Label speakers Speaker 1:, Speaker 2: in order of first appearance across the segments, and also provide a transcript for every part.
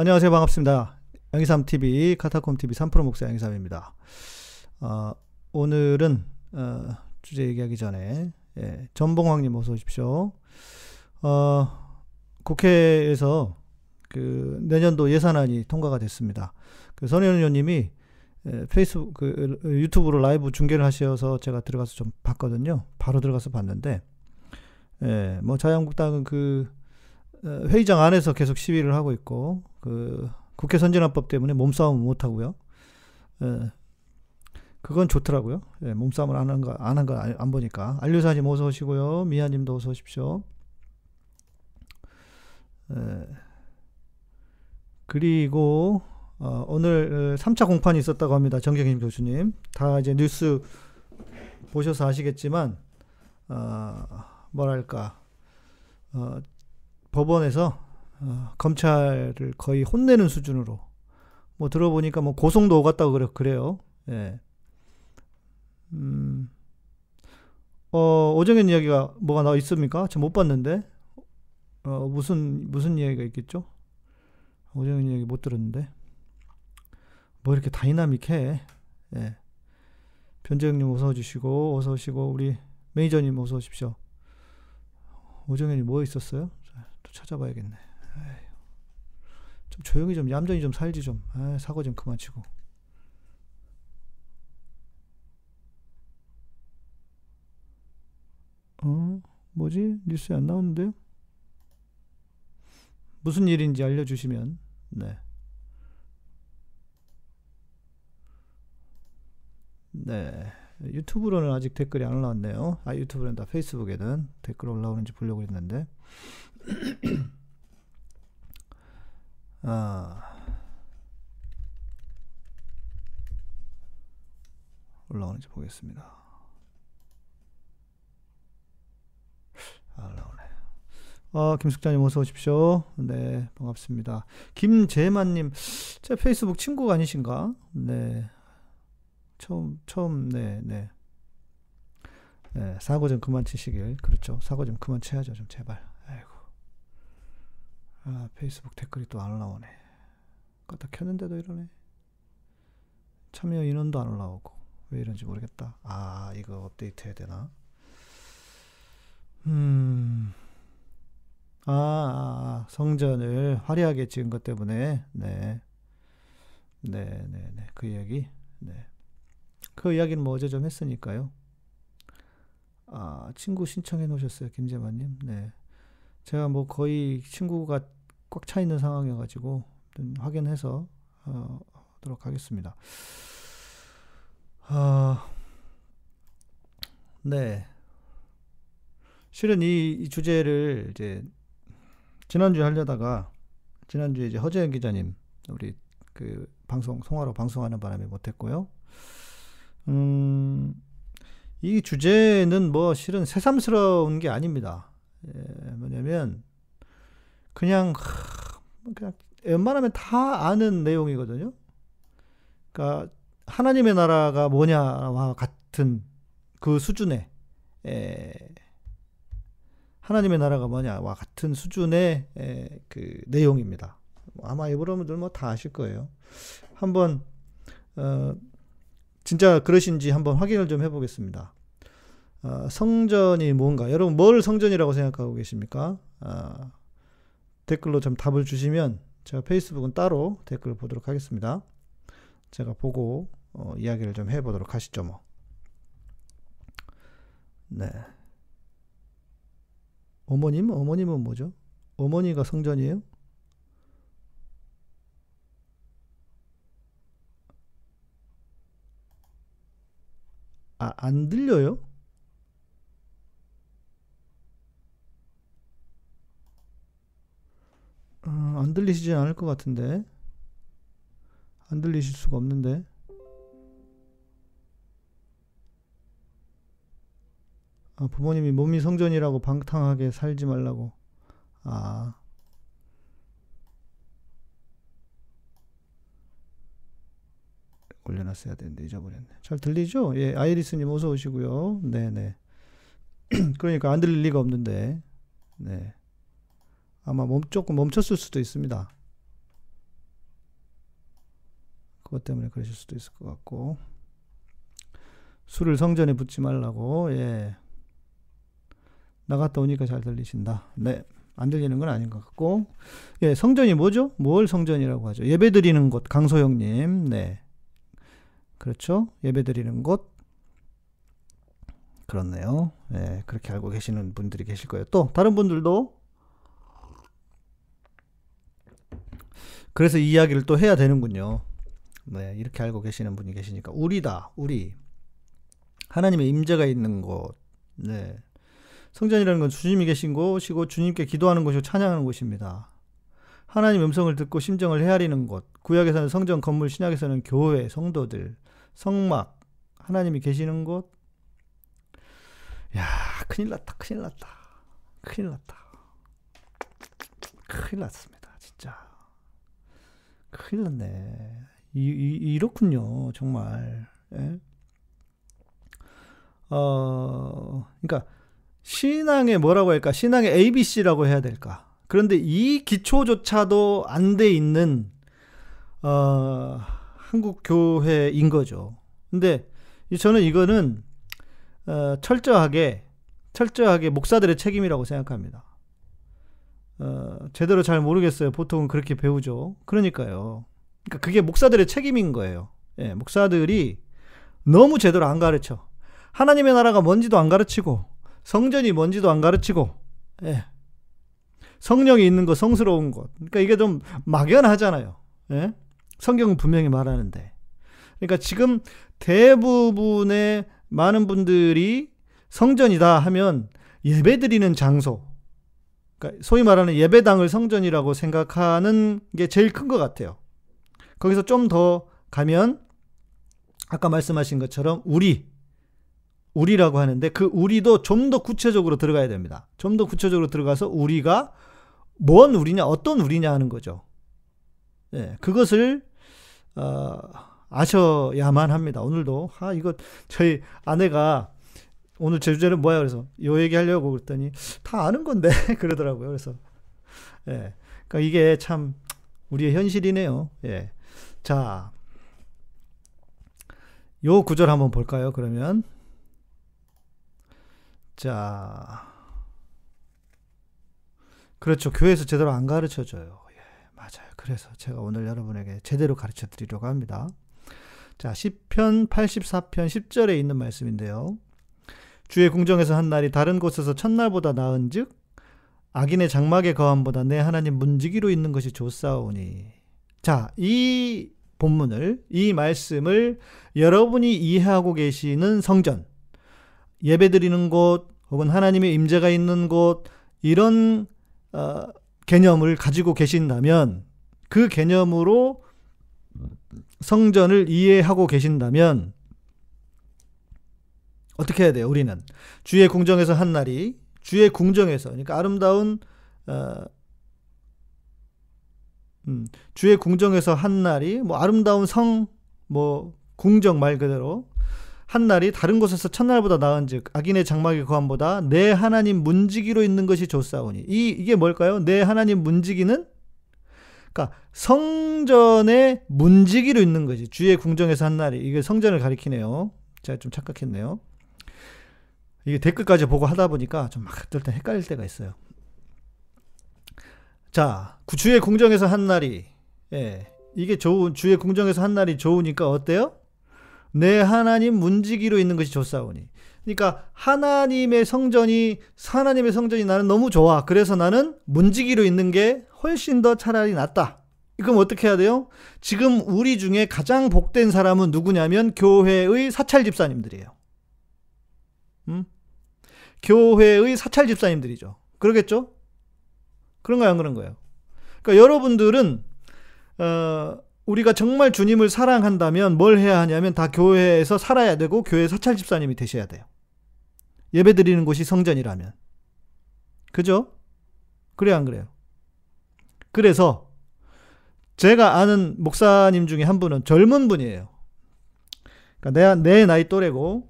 Speaker 1: 안녕하세요. 반갑습니다. 양희삼TV, 카타콤TV 3프로 목사 양희삼입니다. 어, 오늘은, 어, 주제 얘기하기 전에, 예, 전봉황님 어서 오십시오. 어, 국회에서 그 내년도 예산안이 통과가 됐습니다. 그 선현 의원님이 예, 페이스북, 그 유튜브로 라이브 중계를 하셔서 제가 들어가서 좀 봤거든요. 바로 들어가서 봤는데, 예, 뭐 자유한국당은 그 어, 회의장 안에서 계속 시위를 하고 있고, 그 국회 선진화법 때문에 몸싸움 못 하고요. 예, 그건 좋더라고요. 예, 몸싸움을 안 한 거, 안 한 거 안 보니까. 안류사님 어서 오시고요. 미아님도 어서 오십시오. 예, 그리고, 어, 오늘 3차 공판이 있었다고 합니다. 정경임 교수님. 다 이제 뉴스 보셔서 아시겠지만, 어, 뭐랄까, 어, 법원에서 어, 검찰을 거의 혼내는 수준으로 뭐 들어보니까 뭐 고성도 오갔다고 그래, 그래요. 예. 음, 어, 오정현 이야기가 뭐가 나와 있습니까? 저못 봤는데. 어, 무슨, 무슨 이야기가 있겠죠? 오정현 이야기 못 들었는데. 뭐 이렇게 다이나믹해. 예. 변재영님 어서 오시고, 어서 오시고, 우리 매니저님 어서 오십시오. 오정현이 뭐 있었어요? 또 찾아봐야겠네. 에이. 좀 조용히 좀 얌전히 좀 살지 좀. 에이, 사고 좀 그만 치고. 어? 뭐지? 뉴스에 안 나오는데요? 무슨 일인지 알려주시면, 네. 네. 유튜브로는 아직 댓글이 안 올라왔네요. 아, 유튜브는 다 페이스북에는 댓글 올라오는지 보려고 했는데. 아. 올라오는지 보겠습니다. 아, 올라오네. 어, 김숙자님 어서 오십시오. 네, 반갑습니다. 김재만님, 제 페이스북 친구 아니신가? 네. 처음, 처음, 네, 네. 네, 사고 좀 그만 치시길. 그렇죠. 사고 좀 그만 쳐야죠. 좀 제발. 아, 페이스북 댓글이 또 안 올라오네. 껐다 켰는데도 이러네. 참여 인원도 안 올라오고. 왜 이런지 모르겠다. 아, 이거 업데이트 해야 되나? 음. 아, 아, 아, 성전을 화려하게 지은 것 때문에, 네. 네, 네, 네. 그 이야기, 네. 그 이야기는 뭐 어제 좀 했으니까요. 아, 친구 신청해 놓으셨어요, 김재만님. 네. 제가 뭐 거의 친구가 꽉 차 있는 상황이어가지고, 확인해서, 어, 하도록 하겠습니다. 아, 네. 실은 이, 이 주제를 이제, 지난주에 하려다가, 지난주에 이제 허재현 기자님, 우리 그 방송, 송화로 방송하는 바람에 못했고요. 음, 이 주제는 뭐 실은 새삼스러운 게 아닙니다. 예, 뭐냐면 그냥 그냥 웬만하면 다 아는 내용이거든요. 그러니까 하나님의 나라가 뭐냐와 같은 그 수준의 에, 하나님의 나라가 뭐냐와 같은 수준의 에, 그 내용입니다. 아마 여러분들 뭐 다 아실 거예요. 한번 어, 진짜 그러신지 한번 확인을 좀 해보겠습니다. 어, 성전이 뭔가 여러분 뭘 성전이라고 생각하고 계십니까? 어, 댓글로 좀 답을 주시면 제가 페이스북은 따로 댓글을 보도록 하겠습니다. 제가 보고 어, 이야기를 좀 해보도록 하시죠 뭐. 네. 어머님? 어머님은 뭐죠? 어머니가 성전이에요? 아, 안 들려요? 어, 안 들리시지 않을 것 같은데. 안 들리실 수가 없는데. 아, 부모님이 몸이 성전이라고 방탕하게 살지 말라고. 아. 올려놨어야 되는데 잊어버렸네. 잘 들리죠? 예, 아이리스님 어서 오시고요. 네네. 그러니까 안 들릴 리가 없는데, 네. 아마 멈, 조금 멈췄을 수도 있습니다. 그것 때문에 그러실 수도 있을 것 같고. 술을 성전에 붓지 말라고, 예. 나갔다 오니까 잘 들리신다. 네. 안 들리는 건 아닌 것 같고. 예, 성전이 뭐죠? 뭘 성전이라고 하죠? 예배 드리는 곳, 강소영님. 네. 그렇죠? 예배 드리는 곳. 그렇네요. 예, 그렇게 알고 계시는 분들이 계실 거예요. 또, 다른 분들도. 그래서 이 이야기를 또 해야 되는군요. 네, 이렇게 알고 계시는 분이 계시니까. 우리다, 우리. 하나님의 임재가 있는 곳. 네. 성전이라는 건 주님이 계신 곳이고 주님께 기도하는 곳이고 찬양하는 곳입니다. 하나님 음성을 듣고 심정을 헤아리는 곳. 구약에서는 성전 건물, 신약에서는 교회, 성도들, 성막, 하나님이 계시는 곳. 야, 큰일 났다. 큰일 났다. 큰일 났다. 큰일 났습니다. 큰일 났네. 이, 이, 이 렇군요. 정말. 예? 어, 그러니까 신앙의 뭐라고 할까? 신앙의 ABC라고 해야 될까? 그런데 이 기초조차도 안 돼 있는 어, 한국 교회인 거죠. 근데 저는 이거는 어, 철저하게 철저하게 목사들의 책임이라고 생각합니다. 어, 제대로 잘 모르겠어요. 보통은 그렇게 배우죠. 그러니까요. 그러니까 그게 목사들의 책임인 거예요. 예, 목사들이 너무 제대로 안 가르쳐. 하나님의 나라가 뭔지도 안 가르치고 성전이 뭔지도 안 가르치고, 예. 성령이 있는 것, 성스러운 것. 그러니까 이게 좀 막연하잖아요. 예? 성경은 분명히 말하는데. 그러니까 지금 대부분의 많은 분들이 성전이다 하면 예배 드리는 장소, 그러니까 소위 말하는 예배당을 성전이라고 생각하는 게 제일 큰 것 같아요. 거기서 좀 더 가면 아까 말씀하신 것처럼 우리 우리라고 하는데 그 우리도 좀 더 구체적으로 들어가야 됩니다. 좀 더 구체적으로 들어가서 우리가 뭔 우리냐, 어떤 우리냐 하는 거죠. 예, 그것을 어, 아셔야만 합니다. 오늘도 아 이거 저희 아내가 오늘 제 주제는 뭐야 그래서 요 얘기 하려고 그랬더니 다 아는 건데 그러더라고요. 그래서 예, 그러니까 이게 참 우리의 현실이네요. 예, 자, 요 구절 한번 볼까요? 그러면 자, 그렇죠. 교회에서 제대로 안 가르쳐 줘요. 예, 맞아요. 그래서 제가 오늘 여러분에게 제대로 가르쳐 드리려고 합니다. 자, 10편 84편 10절에 있는 말씀인데요. 주의 궁정에서 한 날이 다른 곳에서 첫날보다 나은즉 악인의 장막의 거함보다 내 하나님 문지기로 있는 것이 좋사오니. 자, 이 본문을 이 말씀을 여러분이 이해하고 계시는 성전 예배드리는 곳 혹은 하나님의 임재가 있는 곳 이런 어, 개념을 가지고 계신다면 그 개념으로 성전을 이해하고 계신다면 어떻게 해야 돼요? 우리는 주의 궁정에서 한 날이 주의 궁정에서 그러니까 아름다운 어, 음, 주의 궁정에서 한 날이 뭐 아름다운 성 뭐 궁정 말 그대로 한 날이 다른 곳에서 첫날보다 나은즉 악인의 장막의 거함보다 내 하나님 문지기로 있는 것이 좋사오니 이 이게 뭘까요? 내 하나님 문지기는 그러니까 성전의 문지기로 있는 거지 주의 궁정에서 한 날이 이게 성전을 가리키네요. 제가 좀 착각했네요. 이게 댓글까지 보고 하다 보니까 좀 막 어떨 때 헷갈릴 때가 있어요. 자, 주의 궁정에서 한 날이 예, 이게 좋은 주의 궁정에서 한 날이 좋으니까 어때요? 내 하나님 문지기로 있는 것이 좋사오니. 그러니까 하나님의 성전이 하나님의 성전이 나는 너무 좋아. 그래서 나는 문지기로 있는 게 훨씬 더 차라리 낫다. 그럼 어떻게 해야 돼요? 지금 우리 중에 가장 복된 사람은 누구냐면 교회의 사찰 집사님들이에요. 음? 교회의 사찰 집사님들이죠. 그러겠죠? 그런가요, 안 그런 거예요? 그러니까 여러분들은 어, 우리가 정말 주님을 사랑한다면 뭘 해야 하냐면 다 교회에서 살아야 되고 교회 사찰 집사님이 되셔야 돼요. 예배 드리는 곳이 성전이라면. 그죠? 그래요, 안 그래요? 그래서 제가 아는 목사님 중에 한 분은 젊은 분이에요. 그러니까 내, 내 나이 또래고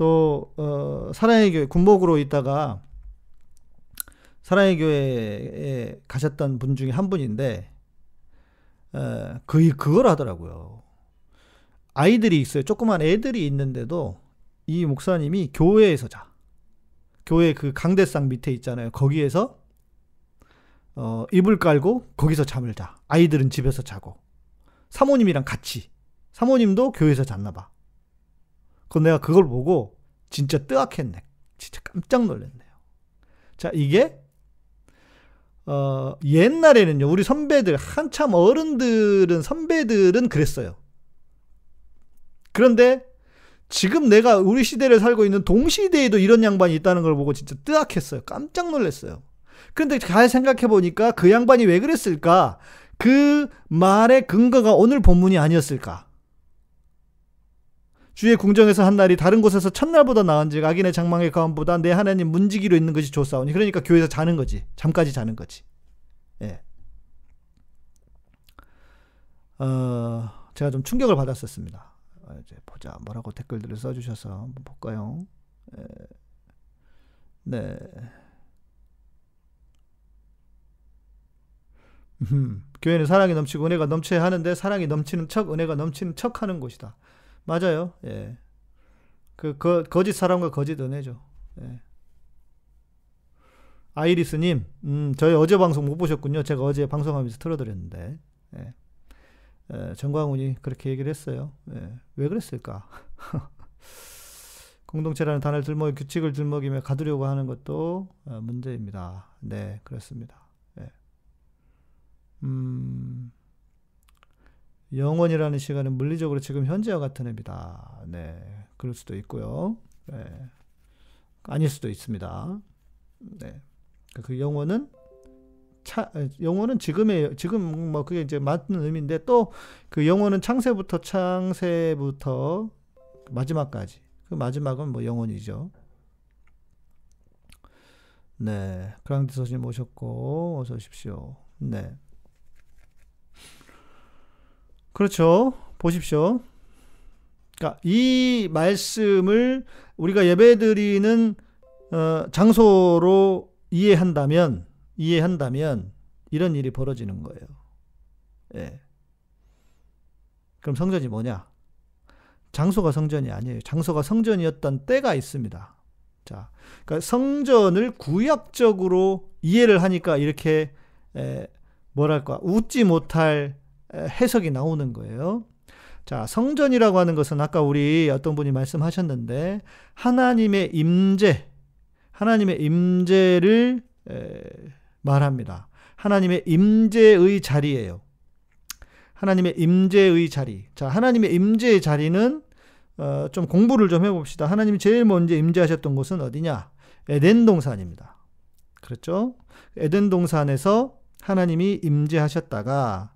Speaker 1: 또 어, 사랑의 교회 군복으로 있다가 사랑의 교회에 가셨던 분 중에 한 분인데 에, 거의 그걸 하더라고요. 아이들이 있어요. 조그만 애들이 있는데도 이 목사님이 교회에서 자. 교회 그 강대상 밑에 있잖아요. 거기에서 어, 이불 깔고 거기서 잠을 자. 아이들은 집에서 자고. 사모님이랑 같이. 사모님도 교회에서 잤나 봐. 그 내가 그걸 보고 진짜 뜨악했네. 진짜 깜짝 놀랐네요. 자, 이게 어, 옛날에는요. 우리 선배들 한참 어른들은 선배들은 그랬어요. 그런데 지금 내가 우리 시대를 살고 있는 동시대에도 이런 양반이 있다는 걸 보고 진짜 뜨악했어요. 깜짝 놀랐어요. 그런데 잘 생각해 보니까 그 양반이 왜 그랬을까? 그 말의 근거가 오늘 본문이 아니었을까? 주의 궁정에서 한 날이 다른 곳에서 첫날보다 나은즉 악인의 장망의 가운보다 내 하나님 문지기로 있는 것이 좋사오니 그러니까 교회에서 자는 거지. 잠까지 자는 거지. 예. 어, 제가 좀 충격을 받았었습니다. 어, 이제 보자. 뭐라고 댓글들을 써주셔서 한번 볼까요? 예. 네. 음, 교회는 사랑이 넘치고 은혜가 넘쳐야 하는데 사랑이 넘치는 척 은혜가 넘치는 척 하는 곳이다 맞아요. 예. 그, 거, 거짓 사람과 거짓 은혜죠. 예. 아이리스님, 음, 저희 어제 방송 못 보셨군요. 제가 어제 방송하면서 틀어드렸는데, 예. 예, 정광훈이 그렇게 얘기를 했어요. 예. 왜 그랬을까? 공동체라는 단어를 들먹이 규칙을 들먹이며 가두려고 하는 것도 어, 문제입니다. 네, 그렇습니다. 예. 음, 영원이라는 시간은 물리적으로 지금 현재와 같은 의미다. 네. 그럴 수도 있고요. 네. 아닐 수도 있습니다. 네. 그 영혼은 차, 영혼은 지금의 지금 뭐 그게 이제 맞는 의미인데 또 그 영혼은 창세부터 창세부터 마지막까지 그 마지막은 뭐 영혼이죠. 네, 그랑디 소신 모셨고 어서 오십시오. 네. 그렇죠. 보십시오. 그러니까 이 말씀을 우리가 예배드리는 어, 장소로 이해한다면 이해한다면 이런 일이 벌어지는 거예요. 예. 그럼 성전이 뭐냐? 장소가 성전이 아니에요. 장소가 성전이었던 때가 있습니다. 자, 그러니까 성전을 구약적으로 이해를 하니까 이렇게 에, 뭐랄까 웃지 못할 해석이 나오는 거예요. 자, 성전이라고 하는 것은 아까 우리 어떤 분이 말씀하셨는데 하나님의 임재, 하나님의 임재를 말합니다. 하나님의 임재의 자리예요. 하나님의 임재의 자리. 자, 하나님의 임재의 자리는 어, 좀 공부를 좀 해봅시다. 하나님이 제일 먼저 임재하셨던 곳은 어디냐? 에덴 동산입니다. 그렇죠? 에덴 동산에서 하나님이 임재하셨다가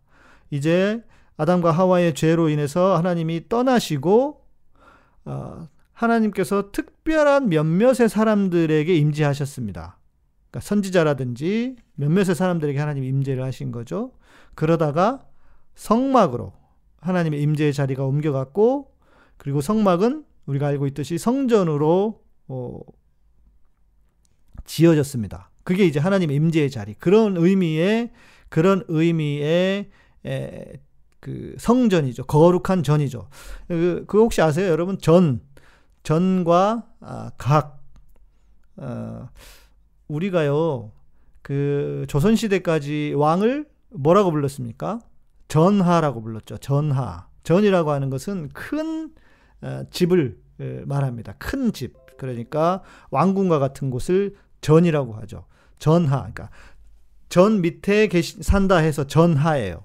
Speaker 1: 이제 아담과 하와의 죄로 인해서 하나님이 떠나시고 어, 하나님께서 특별한 몇몇의 사람들에게 임재하셨습니다. 그러니까 선지자라든지 몇몇의 사람들에게 하나님 임재를 하신 거죠. 그러다가 성막으로 하나님의 임재의 자리가 옮겨갔고 그리고 성막은 우리가 알고 있듯이 성전으로 어, 지어졌습니다. 그게 이제 하나님의 임재의 자리. 그런 의미의 그런 의미의 에, 그 성전이죠. 거룩한 전이죠. 그, 그 혹시 아세요? 여러분 전 전과 아, 각 어, 우리가요. 그 조선 시대까지 왕을 뭐라고 불렀습니까? 전하라고 불렀죠. 전하. 전이라고 하는 것은 큰 어, 집을 말합니다. 큰 집. 그러니까 왕궁과 같은 곳을 전이라고 하죠. 전하. 그러니까 전 밑에 계시, 산다 해서 전하예요.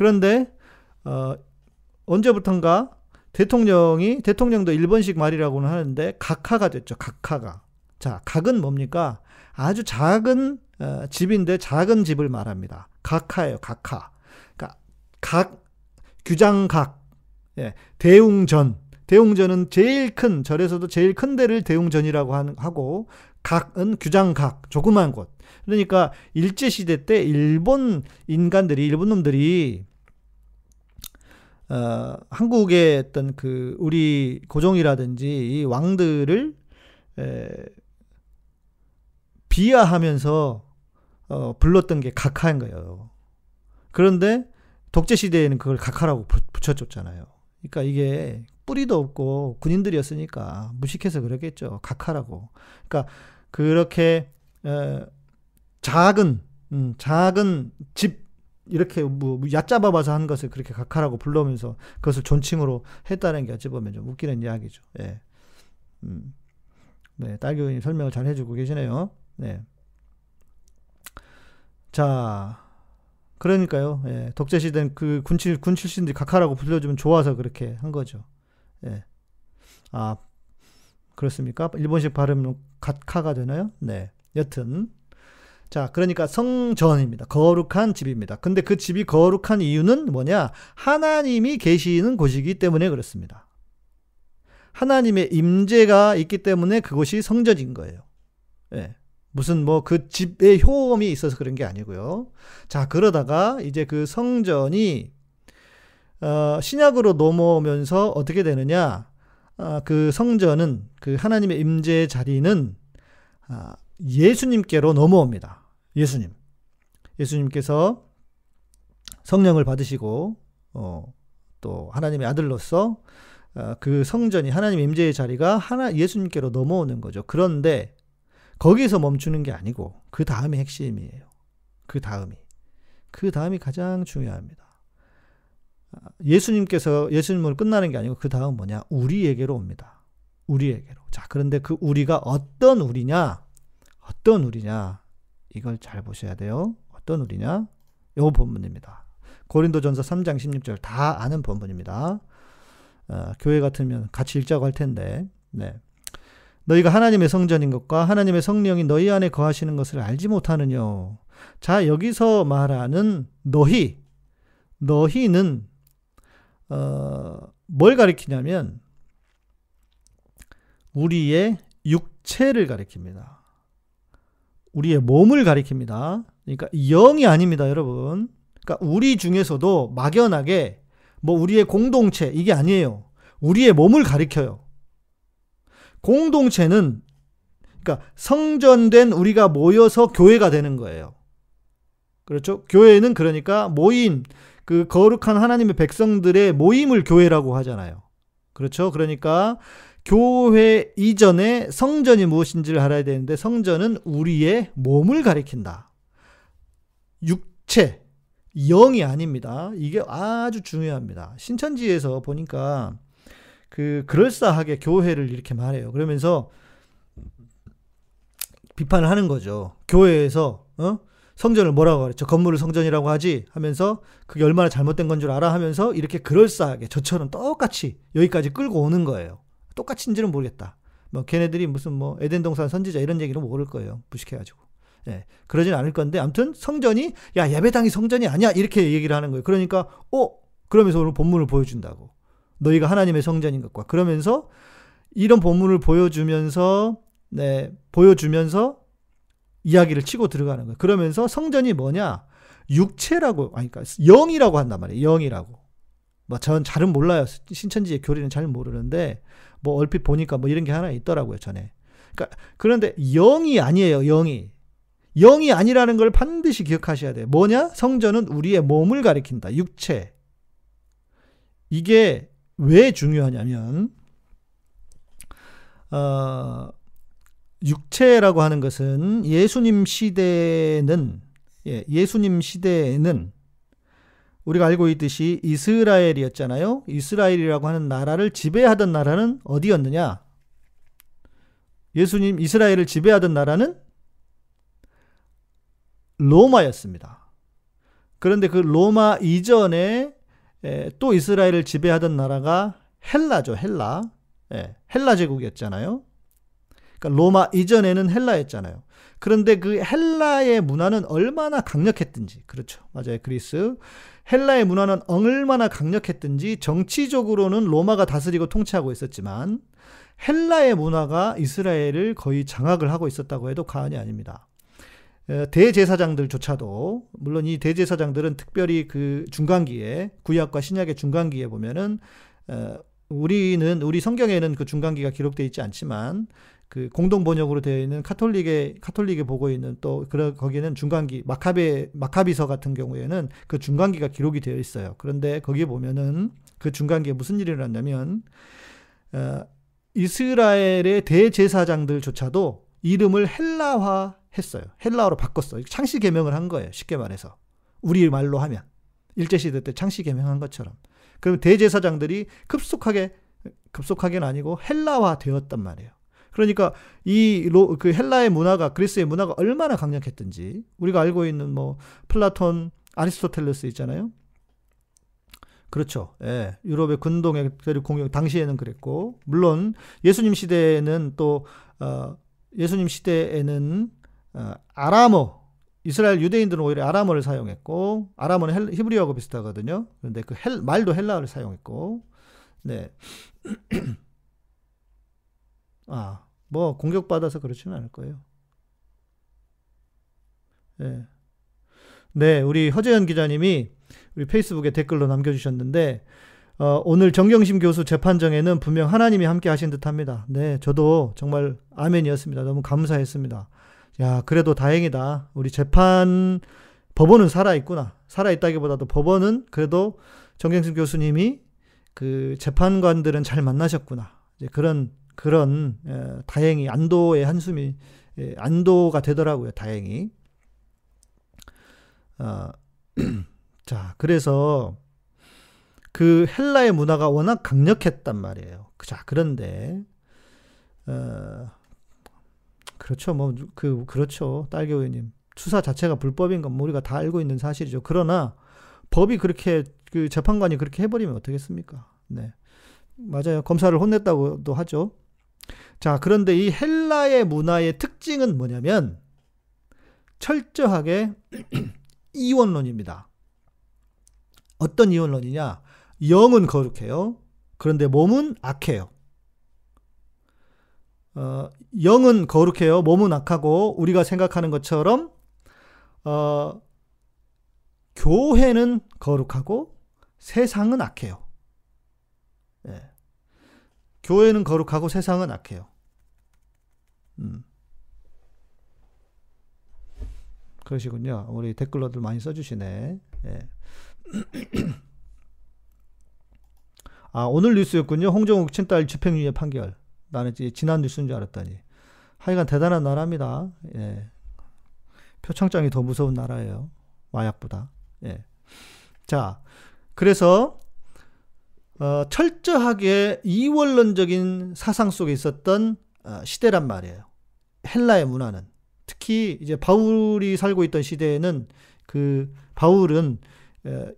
Speaker 1: 그런데 어, 언제부턴가 대통령이 대통령도 일본식 말이라고는 하는데 각하가 됐죠. 각하가. 자, 각은 뭡니까? 아주 작은 어, 집인데 작은 집을 말합니다. 각하예요. 각하. 그러니까 각 규장각. 예, 대웅전. 대웅전은 제일 큰 절에서도 제일 큰 데를 대웅전이라고 하고 각은 규장각 조그만 곳. 그러니까 일제 시대 때 일본 인간들이 일본 놈들이 어, 한국의 어떤 그 우리 고종이라든지 이 왕들을 에, 비하하면서 어, 불렀던 게 각하인 거예요. 그런데 독재 시대에는 그걸 각하라고 붙여줬잖아요. 그러니까 이게 뿌리도 없고 군인들이었으니까 무식해서 그러겠죠. 각하라고. 그러니까 그렇게 에, 작은 음, 작은 집 이렇게 뭐, 뭐 얕잡아 봐서 한 것을 그렇게 각하라고 불러오면서 그것을 존칭으로 했다는 게 어찌 보면 좀 웃기는 이야기죠. 예. 음. 네, 딸교님 설명을 잘 해주고 계시네요. 네. 자, 그러니까요. 예, 독재 시대는 그 군칠 군 출신들이 각하라고 불러주면 좋아서 그렇게 한 거죠. 예. 아, 그렇습니까? 일본식 발음은 각하가 되나요? 네. 여튼 자, 그러니까 성전입니다. 거룩한 집입니다. 근데 그 집이 거룩한 이유는 뭐냐? 하나님이 계시는 곳이기 때문에 그렇습니다. 하나님의 임재가 있기 때문에 그곳이 성전인 거예요. 예. 무슨 뭐 그 집에 효험이 있어서 그런 게 아니고요. 자, 그러다가 이제 그 성전이 어, 신약으로 넘어오면서 어떻게 되느냐? 어, 그 성전은 그 하나님의 임재 자리는 아, 예수님께로 넘어옵니다. 예수님. 예수님께서 성령을 받으시고 어, 또 하나님의 아들로서 어, 그 성전이 하나님 임재의 자리가 하나 예수님께로 넘어오는 거죠. 그런데 거기서 멈추는 게 아니고 그 다음이 핵심이에요. 그 다음이 그 다음이 가장 중요합니다. 아, 예수님께서 예수님으로 끝나는 게 아니고 그 다음 뭐냐? 우리에게로 옵니다. 우리에게로. 자, 그런데 그 우리가 어떤 우리냐? 어떤 우리냐? 이걸 잘 보셔야 돼요. 어떤 우리냐? 요 본문입니다. 고린도전서 3장 16절 다 아는 본문입니다. 어, 교회 같으면 같이 읽자고 할 텐데. 네. 너희가 하나님의 성전인 것과 하나님의 성령이 너희 안에 거하시는 것을 알지 못하느뇨. 자, 여기서 말하는 너희, 너희는, 어, 뭘 가리키냐면, 우리의 육체를 가리킵니다. 우리의 몸을 가리킵니다. 그러니까 영이 아닙니다, 여러분. 그러니까 우리 중에서도 막연하게 뭐 우리의 공동체 이게 아니에요. 우리의 몸을 가리켜요. 공동체는 그러니까 성전된 우리가 모여서 교회가 되는 거예요. 그렇죠? 교회는 그러니까 모임 그 거룩한 하나님의 백성들의 모임을 교회라고 하잖아요. 그렇죠? 그러니까 교회 이전에 성전이 무엇인지를 알아야 되는데 성전은 우리의 몸을 가리킨다. 육체, 영이 아닙니다. 이게 아주 중요합니다. 신천지에서 보니까 그 그럴싸하게 교회를 이렇게 말해요. 그러면서 비판을 하는 거죠. 교회에서 어? 성전을 뭐라고 그랬죠? 건물을 성전이라고 하지 하면서 그게 얼마나 잘못된 건 줄 알아 하면서 이렇게 그럴싸하게 저처럼 똑같이 여기까지 끌고 오는 거예요. 똑같인지는 모르겠다. 뭐 걔네들이 무슨 뭐 에덴 동산 선지자 이런 얘기는 모를 거예요. 부식해가지고. 예, 그러진 않을 건데 아무튼 성전이 야 예배당이 성전이 아니야 이렇게 얘기를 하는 거예요. 그러니까 어 그러면서 오늘 본문을 보여준다고. 너희가 하나님의 성전인 것과 그러면서 이런 본문을 보여주면서 네 보여주면서 이야기를 치고 들어가는 거예요. 그러면서 성전이 뭐냐 육체라고 아니 그러니까 영이라고 한단 말이에요. 영이라고. 뭐 전 잘은 몰라요. 신천지의 교리는 잘 모르는데 뭐 얼핏 보니까 뭐 이런 게 하나 있더라고요 전에. 그러니까 그런데 영이 아니에요. 영이 영이 아니라는 걸 반드시 기억하셔야 돼요. 뭐냐? 성전은 우리의 몸을 가리킨다. 육체. 이게 왜 중요하냐면, 어, 육체라고 하는 것은 예수님 시대는, 예, 예수님 시대에는 우리가 알고 있듯이 이스라엘이었잖아요. 이스라엘이라고 하는 나라를 지배하던 나라는 어디였느냐? 예수님 이스라엘을 지배하던 나라는 로마였습니다. 그런데 그 로마 이전에 또 이스라엘을 지배하던 나라가 헬라죠, 헬라. 예, 헬라 제국이었잖아요. 그러니까 로마 이전에는 헬라였잖아요. 그런데 그 헬라의 문화는 얼마나 강력했든지, 그렇죠. 맞아요. 그리스. 헬라의 문화는 얼마나 강력했든지 정치적으로는 로마가 다스리고 통치하고 있었지만 헬라의 문화가 이스라엘을 거의 장악을 하고 있었다고 해도 과언이 아닙니다. 대제사장들조차도 물론 이 대제사장들은 특별히 그 중간기에 구약과 신약의 중간기에 보면은 우리는 우리 성경에는 그 중간기가 기록되어 있지 않지만 그 공동 번역으로 되어 있는 카톨릭에 카톨릭에 보고 있는 또 그런 거기는 중간기 마카베 마카비서 같은 경우에는 그 중간기가 기록이 되어 있어요. 그런데 거기에 보면은 그 중간기에 무슨 일이 일어났냐면 어, 이스라엘의 대제사장들조차도 이름을 헬라화 했어요. 헬라어로 바꿨어. 창씨 개명을 한 거예요. 쉽게 말해서. 우리 말로 하면. 일제 시대 때 창씨 개명한 것처럼. 그럼 대제사장들이 급속하게, 급속하게는 아니고 헬라화 되었단 말이에요. 그러니까 이그 헬라의 문화가 그리스의 문화가 얼마나 강력했든지 우리가 알고 있는 뭐 플라톤, 아리스토텔레스 있잖아요. 그렇죠. 예. 유럽의 근동의 공용어 당시에는 그랬고 물론 예수님 시대에는 또 어, 예수님 시대에는 어, 아람어 이스라엘 유대인들은 오히려 아람어를 사용했고 아람어는 헬, 히브리어하고 비슷하거든요. 그런데 그 헬, 말도 헬라어를 사용했고 네. 아, 뭐 공격받아서 그렇지는 않을 거예요. 네. 네, 우리 허재현 기자님이 우리 페이스북에 댓글로 남겨주셨는데 어, 오늘 정경심 교수 재판정에는 분명 하나님이 함께 하신 듯 합니다. 네, 저도 정말 아멘이었습니다. 너무 감사했습니다. 야, 그래도 다행이다. 우리 재판, 법원은 살아있구나. 살아있다기보다도 법원은 그래도 정경심 교수님이 그 재판관들은 잘 만나셨구나. 이제 그런, 그런, 에, 다행히 안도의 한숨이, 에, 안도가 되더라고요. 다행히. 어, 자, 그래서 그 헬라의 문화가 워낙 강력했단 말이에요. 자, 그런데 어 그렇죠. 뭐 그 그렇죠. 딸교회님. 추사 자체가 불법인 건 뭐 우리가 다 알고 있는 사실이죠. 그러나 법이 그렇게 그 재판관이 그렇게 해버리면 어떻겠습니까? 네. 맞아요. 검사를 혼냈다고도 하죠. 자, 그런데 이 헬라의 문화의 특징은 뭐냐면 철저하게 이원론입니다. 어떤 이원론이냐? 영은 거룩해요. 그런데 몸은 악해요. 어, 영은 거룩해요. 몸은 악하고 우리가 생각하는 것처럼 어, 교회는 거룩하고 세상은 악해요. 네. 교회는 거룩하고 세상은 악해요. 음. 그러시군요. 우리 댓글러들 많이 써주시네. 네. 아, 오늘 뉴스였군요. 홍정욱 친딸 집행유예 판결. 나는 지난 뉴스인 줄 알았더니. 하여간 대단한 나라입니다. 예. 표창장이 더 무서운 나라예요. 마약보다. 예. 자, 그래서, 어, 철저하게 이원론적인 사상 속에 있었던 어, 시대란 말이에요. 헬라의 문화는. 특히 이제 바울이 살고 있던 시대에는 그 바울은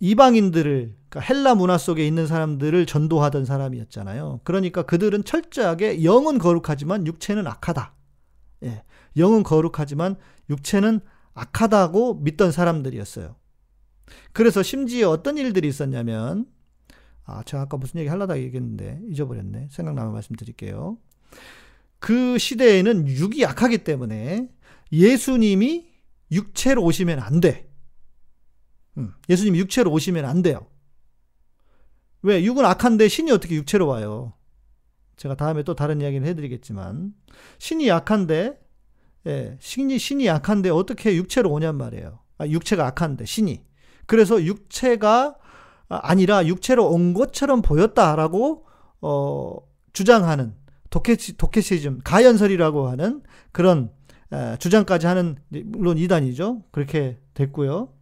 Speaker 1: 이방인들을 그러니까 헬라 문화 속에 있는 사람들을 전도하던 사람이었잖아요. 그러니까 그들은 철저하게 영은 거룩하지만 육체는 악하다. 예. 영은 거룩하지만 육체는 악하다고 믿던 사람들이었어요. 그래서 심지어 어떤 일들이 있었냐면 아, 제가 아까 무슨 얘기 하려다 얘기했는데 잊어버렸네. 생각나면 말씀드릴게요. 그 시대에는 육이 약하기 때문에 예수님이 육체로 오시면 안 돼. 음, 예수님 육체로 오시면 안 돼요. 왜? 육은 악한데 신이 어떻게 육체로 와요? 제가 다음에 또 다른 이야기를 해드리겠지만 신이 약한데 예, 신이 신이 약한데 어떻게 육체로 오냔 말이에요. 아, 육체가 악한데 신이 그래서 육체가 아니라 육체로 온 것처럼 보였다라고 어, 주장하는 도케시, 도케시즘 가연설이라고 하는 그런 에, 주장까지 하는 물론 이단이죠. 그렇게 됐고요.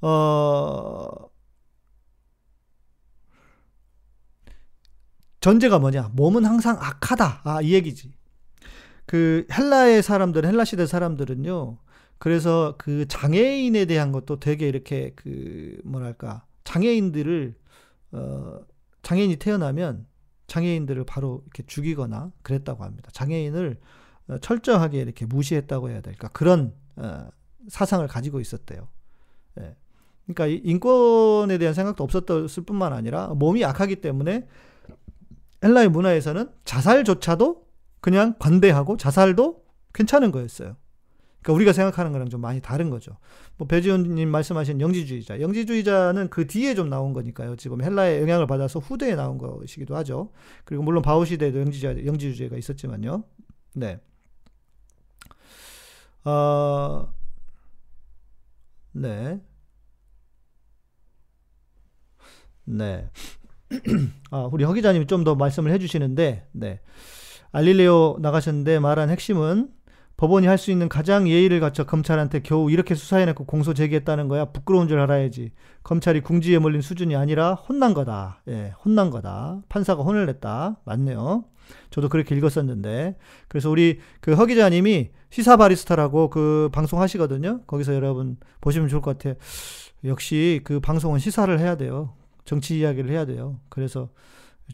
Speaker 1: 어, 전제가 뭐냐? 몸은 항상 악하다. 아, 이 얘기지. 그 헬라의 사람들, 헬라 시대 사람들은요. 그래서 그 장애인에 대한 것도 되게 이렇게 그 뭐랄까 장애인들을 어 장애인이 태어나면 장애인들을 바로 이렇게 죽이거나 그랬다고 합니다. 장애인을 어, 철저하게 이렇게 무시했다고 해야 될까 그런 어 사상을 가지고 있었대요. 예. 그러니까 인권에 대한 생각도 없었을 뿐만 아니라 몸이 약하기 때문에 헬라의 문화에서는 자살조차도 그냥 관대하고 자살도 괜찮은 거였어요. 그러니까 우리가 생각하는 거랑 좀 많이 다른 거죠. 뭐 배지훈님 말씀하신 영지주의자, 영지주의자는 그 뒤에 좀 나온 거니까요. 지금 헬라의 영향을 받아서 후대에 나온 것이기도 하죠. 그리고 물론 바우 시대에도 영지주의, 영지주의가 있었지만요. 네. 어, 네. 네. 아, 우리 허 기자님이 좀 더 말씀을 해주시는데, 네. 알릴레오 나가셨는데 말한 핵심은 법원이 할 수 있는 가장 예의를 갖춰 검찰한테 겨우 이렇게 수사해놓고 공소 제기했다는 거야. 부끄러운 줄 알아야지. 검찰이 궁지에 몰린 수준이 아니라 혼난 거다. 예, 혼난 거다. 판사가 혼을 냈다. 맞네요. 저도 그렇게 읽었었는데. 그래서 우리 그 허 기자님이 시사 바리스타라고 그 방송 하시거든요. 거기서 여러분 보시면 좋을 것 같아요. 역시 그 방송은 시사를 해야 돼요. 정치 이야기를 해야 돼요. 그래서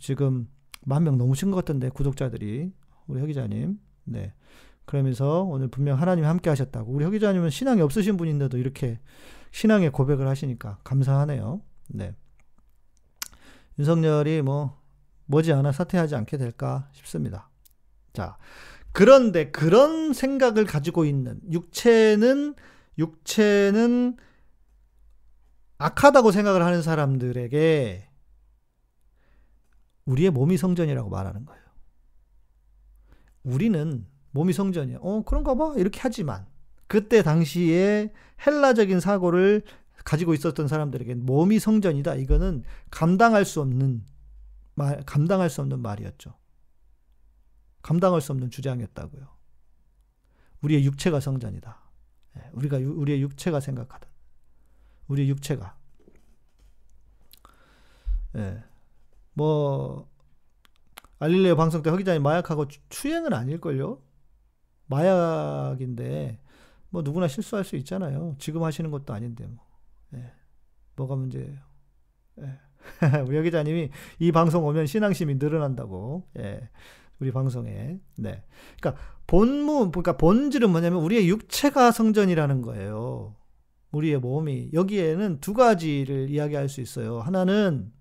Speaker 1: 지금 만 명 넘으신 것 같던데 구독자들이 우리 허 기자님. 네. 그러면서 오늘 분명 하나님이 함께 하셨다고. 우리 허 기자님은 신앙이 없으신 분인데도 이렇게 신앙의 고백을 하시니까 감사하네요. 네. 윤석열이 뭐 머지않아 사퇴하지 않게 될까 싶습니다. 자, 그런데 그런 생각을 가지고 있는 육체는 육체는 악하다고 생각을 하는 사람들에게 우리의 몸이 성전이라고 말하는 거예요. 우리는 몸이 성전이야. 어, 그런가 봐. 이렇게 하지만 그때 당시에 헬라적인 사고를 가지고 있었던 사람들에게 몸이 성전이다. 이거는 감당할 수 없는 말, 감당할 수 없는 말이었죠. 감당할 수 없는 주장이었다고요. 우리의 육체가 성전이다. 예, 우리가 우리의 육체가 생각하다. 우리의 육체가. 예. 뭐 알릴레오 방송 때 허기자님 마약하고 추 행은 아닐걸요? 마약인데 뭐 누구나 실수할 수 있잖아요. 지금 하시는 것도 아닌데 뭐. 예. 뭐가 문제예요? 예. 우리 기자님이 이 방송 오면 신앙심이 늘어난다고. 예. 우리 방송에. 네. 그러니까 본무 그러니까 본질은 뭐냐면 우리의 육체가 성전이라는 거예요. 우리의 몸이 여기에는 두 가지를 이야기할 수 있어요. 하나는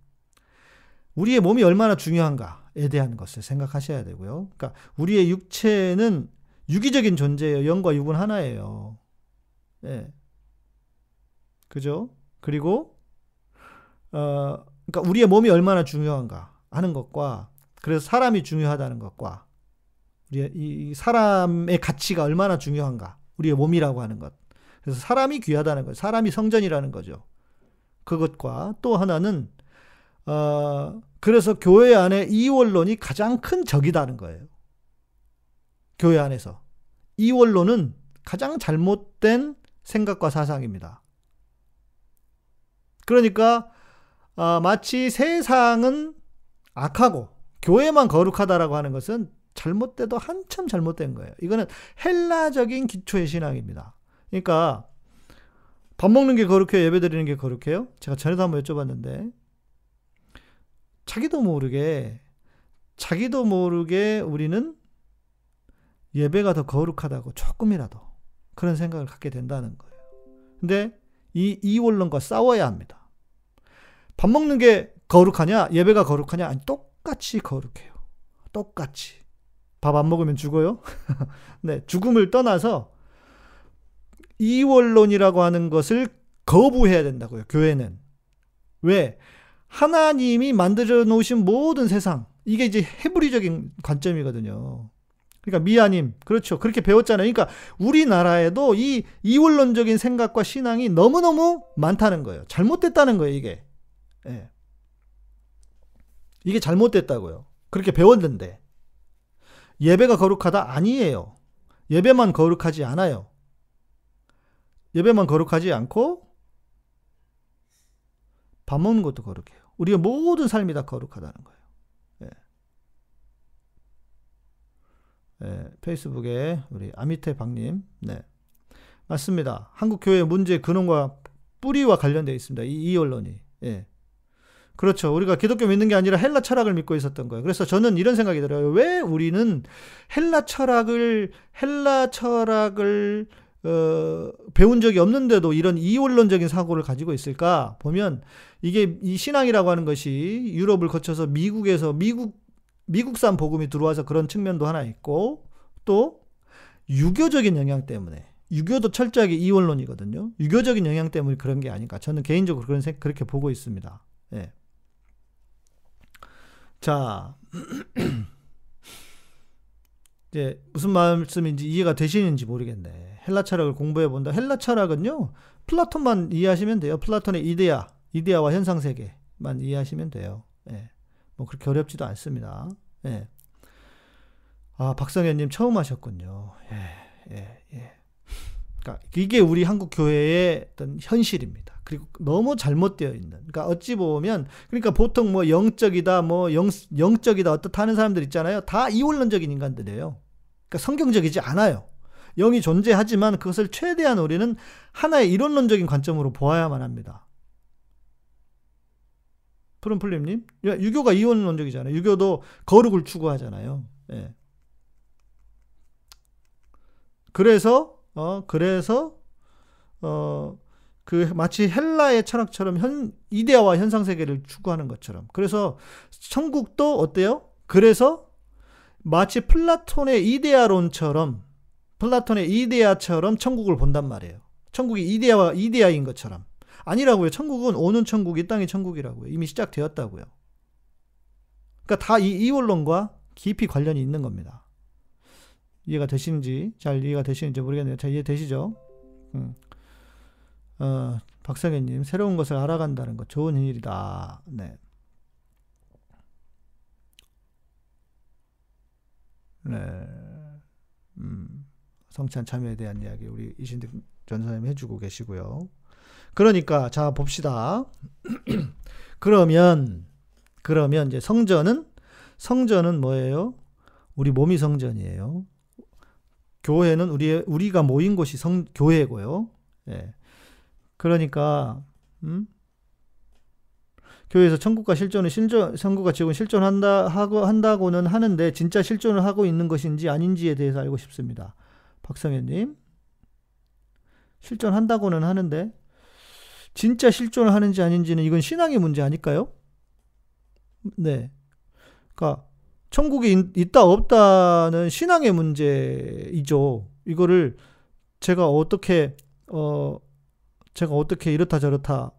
Speaker 1: 우리의 몸이 얼마나 중요한가에 대한 것을 생각하셔야 되고요. 그러니까 우리의 육체는 유기적인 존재예요. 영과 육은 하나예요. 예. 그죠? 그리고 어 그러니까 우리의 몸이 얼마나 중요한가 하는 것과 그래서 사람이 중요하다는 것과 우리 이 사람의 가치가 얼마나 중요한가 우리의 몸이라고 하는 것 그래서 사람이 귀하다는 것 사람이 성전이라는 거죠 그것과 또 하나는 어 그래서 교회 안에 이원론이 가장 큰 적이다는 거예요 교회 안에서 이 원론은 가장 잘못된 생각과 사상입니다 그러니까 어, 마치 세상은 악하고 교회만 거룩하다라고 하는 것은 잘못돼도 한참 잘못된 거예요. 이거는 헬라적인 기초의 신앙입니다. 그러니까 밥 먹는 게 거룩해요? 예배 드리는 게 거룩해요? 제가 전에도 한번 여쭤봤는데 자기도 모르게 자기도 모르게 우리는 예배가 더 거룩하다고 조금이라도 그런 생각을 갖게 된다는 거예요. 근데 이 이원론과 싸워야 합니다. 밥 먹는 게 거룩하냐? 예배가 거룩하냐? 아니, 똑같이 거룩해요. 똑같이. 밥 안 먹으면 죽어요? 네, 죽음을 떠나서 이원론이라고 하는 것을 거부해야 된다고요, 교회는. 왜? 하나님이 만들어 놓으신 모든 세상, 이게 이제 헤브리적인 관점이거든요. 그러니까 미아님, 그렇죠. 그렇게 배웠잖아요. 그러니까 우리나라에도 이 이원론적인 생각과 신앙이 너무너무 많다는 거예요. 잘못됐다는 거예요, 이게. 예. 이게 잘못됐다고요. 그렇게 배웠는데. 예배가 거룩하다? 아니에요. 예배만 거룩하지 않아요. 예배만 거룩하지 않고 밥 먹는 것도 거룩해요. 우리의 모든 삶이 다 거룩하다는 거예요. 예. 예, 페이스북에 우리 아미테 박님, 네. 맞습니다. 한국 교회 문제 근원과 뿌리와 관련되어 있습니다. 이, 이 언론이. 예. 그렇죠. 우리가 기독교 믿는 게 아니라 헬라 철학을 믿고 있었던 거예요. 그래서 저는 이런 생각이 들어요. 왜 우리는 헬라 철학을 헬라 철학을 어, 배운 적이 없는데도 이런 이원론적인 사고를 가지고 있을까? 보면 이게 이 신앙이라고 하는 것이 유럽을 거쳐서 미국에서 미국 미국산 복음이 들어와서 그런 측면도 하나 있고 또 유교적인 영향 때문에 유교도 철저하게 이원론이거든요. 유교적인 영향 때문에 그런 게 아닌가. 저는 개인적으로 그런 생, 그렇게 보고 있습니다. 예. 자, 이제 무슨 말씀인지 이해가 되시는지 모르겠네. 헬라 철학을 공부해 본다. 헬라 철학은요, 플라톤만 이해하시면 돼요. 플라톤의 이데아, 이데아와 현상 세계만 이해하시면 돼요. 예. 뭐 그렇게 어렵지도 않습니다. 예. 아, 박성현님 처음 하셨군요. 예, 예, 예. 그러니까 이게 우리 한국 교회의 어떤 현실입니다. 그리고 너무 잘못되어 있는. 그러니까 어찌 보면 그러니까 보통 뭐 영적이다, 뭐 영, 영적이다 어떻다 하는 사람들 있잖아요. 다 이원론적인 인간들이에요. 그러니까 성경적이지 않아요. 영이 존재하지만 그것을 최대한 우리는 하나의 이론론적인 관점으로 보아야만 합니다. 푸른풀림님, 유교가 이원론적이잖아요. 유교도 거룩을 추구하잖아요. 예. 그래서 어 그래서 어 그 마치 헬라의 철학처럼 현 이데아와 현상 세계를 추구하는 것처럼 그래서 천국도 어때요? 그래서 마치 플라톤의 이데아론처럼 플라톤의 이데아처럼 천국을 본단 말이에요. 천국이 이데아와 이데아인 것처럼 아니라고요. 천국은 오는 천국, 이 땅의 천국이라고요. 이미 시작되었다고요. 그러니까 다 이 이원론과 깊이 관련이 있는 겁니다. 이해가 되시는지 잘 이해가 되시는지 모르겠네요. 잘 이해되시죠? 음. 어, 박성현님 새로운 것을 알아간다는 것 좋은 일이다. 네. 네. 음. 성찬 참여에 대한 이야기 우리 이신득 전사님 해주고 계시고요. 그러니까 자 봅시다. 그러면 그러면 이제 성전은 성전은 뭐예요? 우리 몸이 성전이에요. 교회는 우리 우리가 모인 곳이 성 교회고요. 예. 그러니까 음? 교회에서 천국과 실존을 실존 천국과 지옥은 실존한다 하고 한다고는 하는데 진짜 실존을 하고 있는 것인지 아닌지에 대해서 알고 싶습니다. 박성현님 실존한다고는 하는데 진짜 실존을 하는지 아닌지는 이건 신앙의 문제 아닐까요? 네. 그러니까 천국이 있다 없다는 신앙의 문제이죠. 이거를 제가 어떻게 어 제가 어떻게 이렇다 저렇다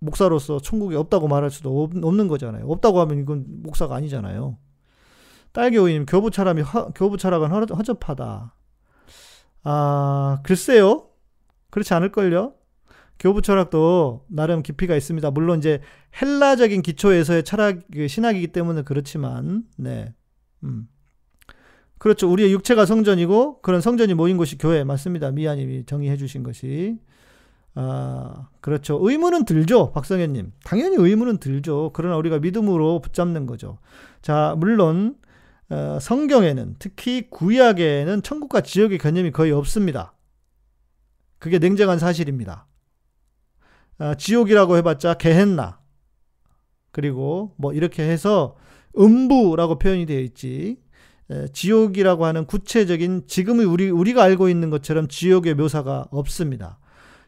Speaker 1: 목사로서 천국이 없다고 말할 수도 없, 는 거잖아요. 없다고 하면 이건 목사가 아니잖아요. 딸기오이님 교부 철학이 교부 철학은 허접하다. 아 글쎄요. 그렇지 않을걸요. 교부 철학도 나름 깊이가 있습니다. 물론 이제 헬라적인 기초에서의 철학 그 신학이기 때문에 그렇지만 네. 음. 그렇죠. 우리의 육체가 성전이고 그런 성전이 모인 곳이 교회 맞습니다. 미아님이 정의해 주신 것이 아, 그렇죠. 의문은 들죠. 박성현 님. 당연히 의문은 들죠. 그러나 우리가 믿음으로 붙잡는 거죠. 자, 물론 어, 성경에는 특히 구약에는 천국과 지옥의 개념이 거의 없습니다. 그게 냉정한 사실입니다. 아, 지옥이라고 해봤자 개헨나 그리고 뭐 이렇게 해서 음부라고 표현이 되어 있지. 지옥이라고 하는 구체적인 지금의 우리 우리가 알고 있는 것처럼 지옥의 묘사가 없습니다.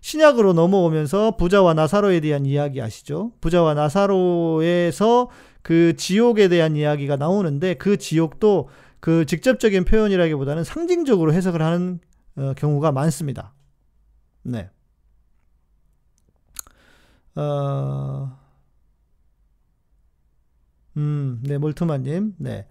Speaker 1: 신약으로 넘어오면서 부자와 나사로에 대한 이야기 아시죠? 부자와 나사로에서 그 지옥에 대한 이야기가 나오는데 그 지옥도 그 직접적인 표현이라기보다는 상징적으로 해석을 하는 어, 경우가 많습니다. 네. 어, 음, 네, 몰트마님, 네.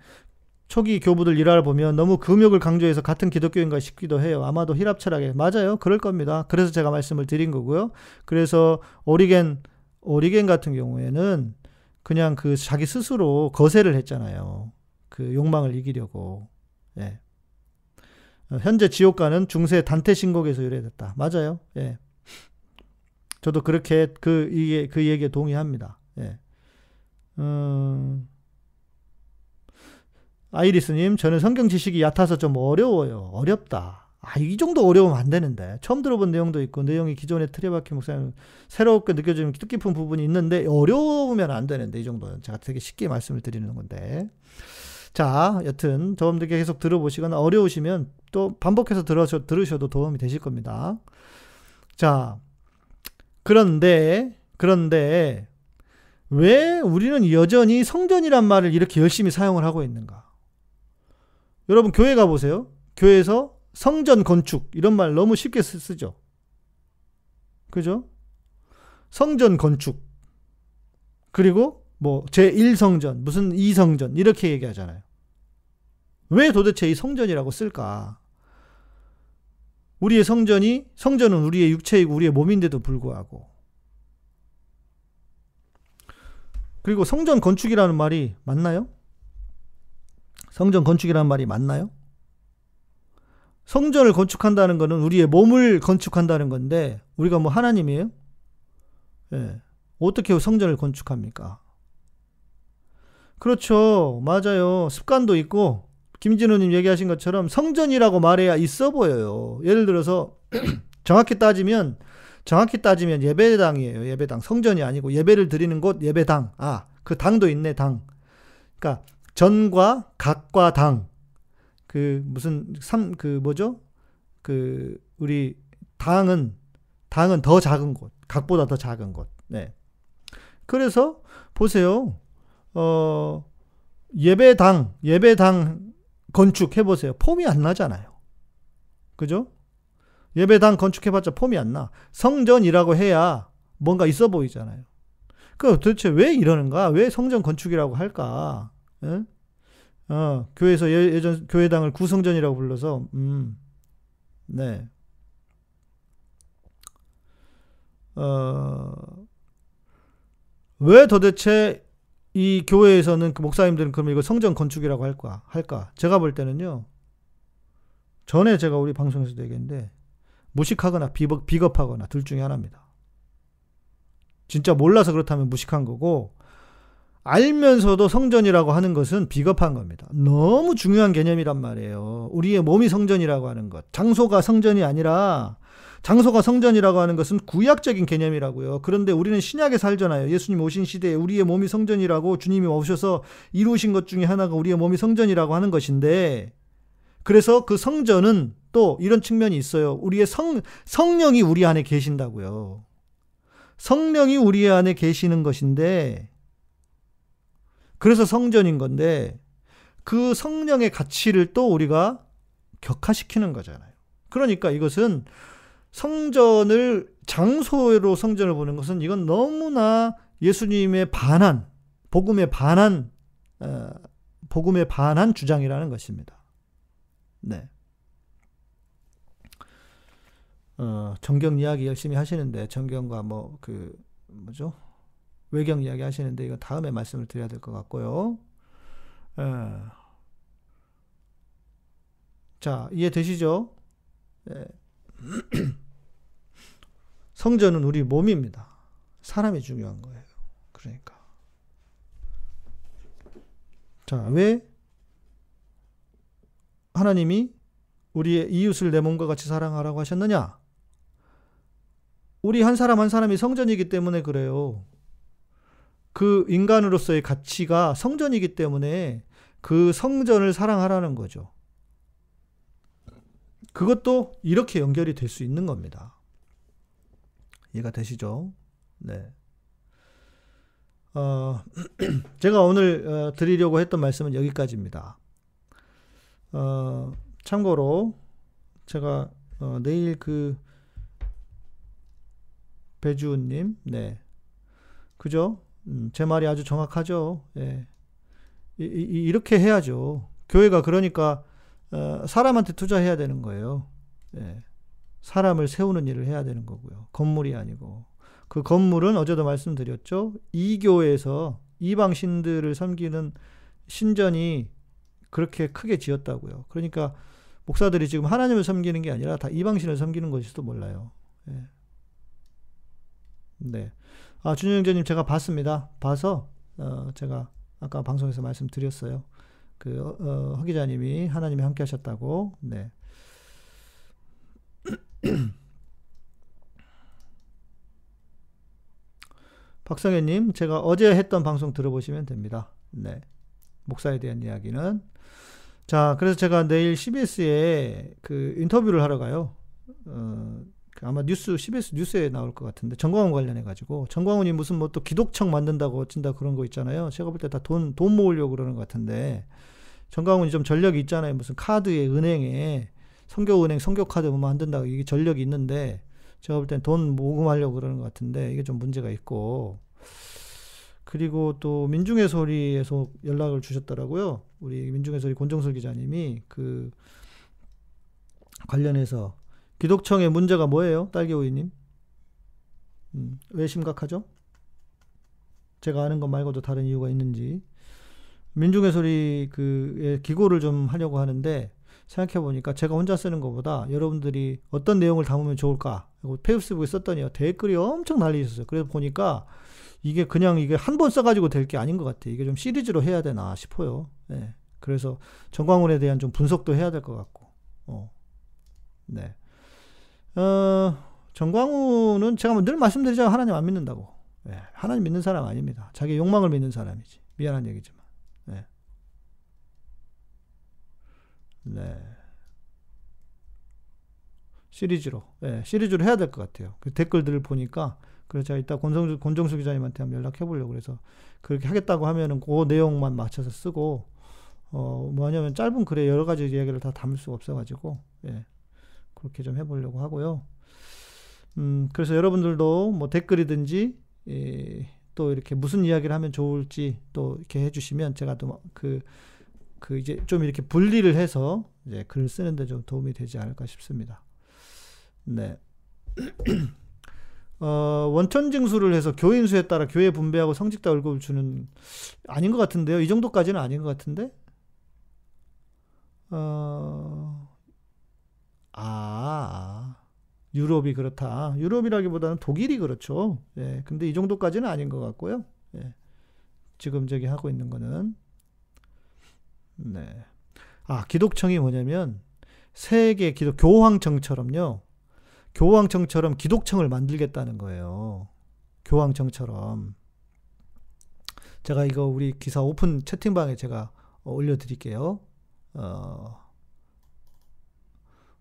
Speaker 1: 초기 교부들 일화를 보면 너무 금욕을 강조해서 같은 기독교인가 싶기도 해요. 아마도 힐합 철학에 맞아요. 그럴 겁니다. 그래서 제가 말씀을 드린 거고요. 그래서 오리겐 오리겐 같은 경우에는 그냥 그 자기 스스로 거세를 했잖아요. 그 욕망을 이기려고. 예. 현재 지옥가는 중세 단테 신곡에서 유래됐다. 맞아요. 예. 저도 그렇게 그 이게 그 얘기에 동의합니다. 예. 음, 아이리스님, 저는 성경 지식이 얕아서 좀 어려워요. 어렵다. 아, 이 정도 어려우면 안 되는데. 처음 들어본 내용도 있고, 내용이 기존의 박힌 목사님 새롭게 느껴지는 뜻깊은 부분이 있는데, 어려우면 안 되는데, 이 정도는. 제가 되게 쉽게 말씀을 드리는 건데. 자, 여튼, 여러분들께 계속 들어보시거나 어려우시면 또 반복해서 들으셔, 들으셔도 도움이 되실 겁니다. 자, 그런데, 그런데, 왜 우리는 여전히 성전이란 말을 이렇게 열심히 사용을 하고 있는가? 여러분, 교회 가보세요. 교회에서 성전 건축 이런 말 너무 쉽게 쓰 죠. 그죠? 성전 건축 그리고 뭐 제1성전 무슨 2성전 이렇게 얘기하잖아요. 왜 도대체 이 성전이라고 쓸까? 우리의 성전이 성전은 우리의 육체이고 우리의 몸인데도 불구하고 그리고 성전 건축이라는 말이 맞나요? 성전 건축이라는 말이 맞나요? 성전을 건축한다는 것은 우리의 몸을 건축한다는 건데 우리가 뭐 하나님이에요? 예. 어떻게 성전을 건축합니까? 그렇죠. 맞아요. 습관도 있고 김진우님 얘기하신 것처럼 성전이라고 말해야 있어 보여요. 예를 들어서 정확히 따지면 정확히 따지면 예배당이에요. 예배당 성전이 아니고 예배를 드리는 곳 예배당. 아, 그 당도 있네 당. 그러니까 전과 각과 당. 그 무슨 삼 그 뭐죠? 그 우리 당은 당은 더 작은 곳. 각보다 더 작은 곳. 네. 그래서 보세요. 어 예배당 예배당 건축해 보세요. 폼이 안 나잖아요. 그죠? 예배당 건축해 봤자 폼이 안 나. 성전이라고 해야 뭔가 있어 보이잖아요. 그 도대체 왜 이러는가? 왜 성전 건축이라고 할까? 예? 어, 교회에서 예, 전 교회당을 구성전이라고 불러서 음. 네. 어, 왜 도대체 이 교회에서는 그 목사님들은 그럼 이거 성전 건축이라고 할까? 할까? 제가 볼 때는요. 전에 제가 우리 방송에서도 얘기했는데 무식하거나 비겁, 비겁하거나 둘 중에 하나입니다. 진짜 몰라서 그렇다면 무식한 거고 알면서도 성전이라고 하는 것은 비겁한 겁니다. 너무 중요한 개념이란 말이에요. 우리의 몸이 성전이라고 하는 것. 장소가 성전이 아니라 장소가 성전이라고 하는 것은 구약적인 개념이라고요. 그런데 우리는 신약에 살잖아요. 예수님 오신 시대에 우리의 몸이 성전이라고 주님이 오셔서 이루신 것 중에 하나가 우리의 몸이 성전이라고 하는 것인데 그래서 그 성전은 또 이런 측면이 있어요. 우리의 성, 성령이 우리 안에 계신다고요. 성령이 우리 안에 계시는 것인데 그래서 성전인 건데 그 성령의 가치를 또 우리가 격화시키는 거잖아요. 그러니까 이것은 성전을 장소로 성전을 보는 것은 이건 너무나 예수님의 반한 복음에 반한 어, 복음에 반한 주장이라는 것입니다. 네. 어, 정경 이야기 열심히 하시는데 정경과 뭐 그 뭐죠 외경 이야기 하시는데 이거 다음에 말씀을 드려야 될 것 같고요. 어. 자 이해 되시죠? 네. 성전은 우리 몸입니다. 사람이 중요한 거예요. 그러니까. 자, 왜 하나님이 우리의 이웃을 내 몸과 같이 사랑하라고 하셨느냐? 우리 한 사람 한 사람이 성전이기 때문에 그래요. 그 인간으로서의 가치가 성전이기 때문에 그 성전을 사랑하라는 거죠. 그것도 이렇게 연결이 될 수 있는 겁니다. 이해가 되시죠? 네. 어, 제가 오늘 어, 드리려고 했던 말씀은 여기까지입니다. 어, 참고로 제가 어, 내일 그 배주은님, 네, 그죠? 음, 제 말이 아주 정확하죠. 예. 이, 이, 이렇게 해야죠. 교회가 그러니까 어, 사람한테 투자해야 되는 거예요. 예. 사람을 세우는 일을 해야 되는 거고요. 건물이 아니고. 그 건물은 어제도 말씀드렸죠. 이 교회에서 이방 신들을 섬기는 신전이 그렇게 크게 지었다고요. 그러니까 목사들이 지금 하나님을 섬기는 게 아니라 다 이방신을 섬기는 것일지도 몰라요. 예. 네. 아, 준영재님 제가 봤습니다. 봐서, 어, 제가 아까 방송에서 말씀드렸어요. 그, 어, 허 기자님이 하나님이 함께 하셨다고. 네. 박성현님, 제가 어제 했던 방송 들어보시면 됩니다. 네. 목사에 대한 이야기는. 자, 그래서 제가 내일 CBS에 그 인터뷰를 하러 가요. 어, 그 아마 뉴스, CBS 뉴스에 나올 것 같은데, 정광훈 관련해 가지고. 정광훈이 무슨 뭐 또 기독청 만든다고 어쩐다 그런 거 있잖아요. 제가 볼 때 다 돈, 돈 모으려고 그러는 것 같은데, 정광훈이 좀 전력이 있잖아요. 무슨 카드에, 은행에 성교은행 성교카드 뭐 만든다고 이게 전력이 있는데 제가 볼 땐 돈 모금하려고 그러는 것 같은데 이게 좀 문제가 있고 그리고 또 민중의 소리에서 연락을 주셨더라고요. 우리 민중의 소리 권정술 기자님이 그 관련해서 기독청의 문제가 뭐예요? 딸기오이님? 음, 왜 심각하죠? 제가 아는 것 말고도 다른 이유가 있는지. 민중의 소리 그 기고를 좀 하려고 하는데 생각해 보니까 제가 혼자 쓰는 것보다 여러분들이 어떤 내용을 담으면 좋을까? 페이스북에 썼더니 댓글이 엄청 날리셨어요. 그래서 보니까 이게 그냥 이게 한 번 써가지고 될 게 아닌 것 같아요. 이게 좀 시리즈로 해야 되나 싶어요. 네. 그래서 정광훈에 대한 좀 분석도 해야 될 것 같고. 어. 네. 어, 정광훈은 제가 뭐늘 말씀드리자면 하나님 안 믿는다고. 네. 하나님 믿는 사람 아닙니다. 자기 욕망을 믿는 사람이지. 미안한 얘기지만. 네. 네. 시리즈로, 네, 시리즈로 해야 될 것 같아요. 그 댓글들을 보니까, 그래서 제가 이따 권정수, 권정수 기자님한테 한번 연락해 보려고 그래서, 그렇게 하겠다고 하면은 그 내용만 맞춰서 쓰고, 어, 뭐냐면 짧은 글에 여러 가지 이야기를 다 담을 수가 없어가지고, 예, 그렇게 좀 해보려고 하고요. 음, 그래서 여러분들도 뭐 댓글이든지, 예, 또 이렇게 무슨 이야기를 하면 좋을지 또 이렇게 해주시면 제가 또 그, 그 이제 좀 이렇게 분리를 해서 이제 글을 쓰는데 좀 도움이 되지 않을까 싶습니다. 네. 어, 원천 징수를 해서 교인 수에 따라 교회 분배하고 성직자 월급을 주는 아닌 것 같은데요. 이 정도까지는 아닌 것 같은데. 어, 아, 유럽이 그렇다. 유럽이라기보다는 독일이 그렇죠. 예, 근데 이 정도까지는 아닌 것 같고요. 예, 지금 저기 하고 있는 거는 네. 아, 기독청이 뭐냐면 세계 기독 교황청처럼요. 교황청처럼 기독청을 만들겠다는 거예요. 교황청처럼. 제가 이거 우리 기사 오픈 채팅방에 제가 올려 드릴게요. 어,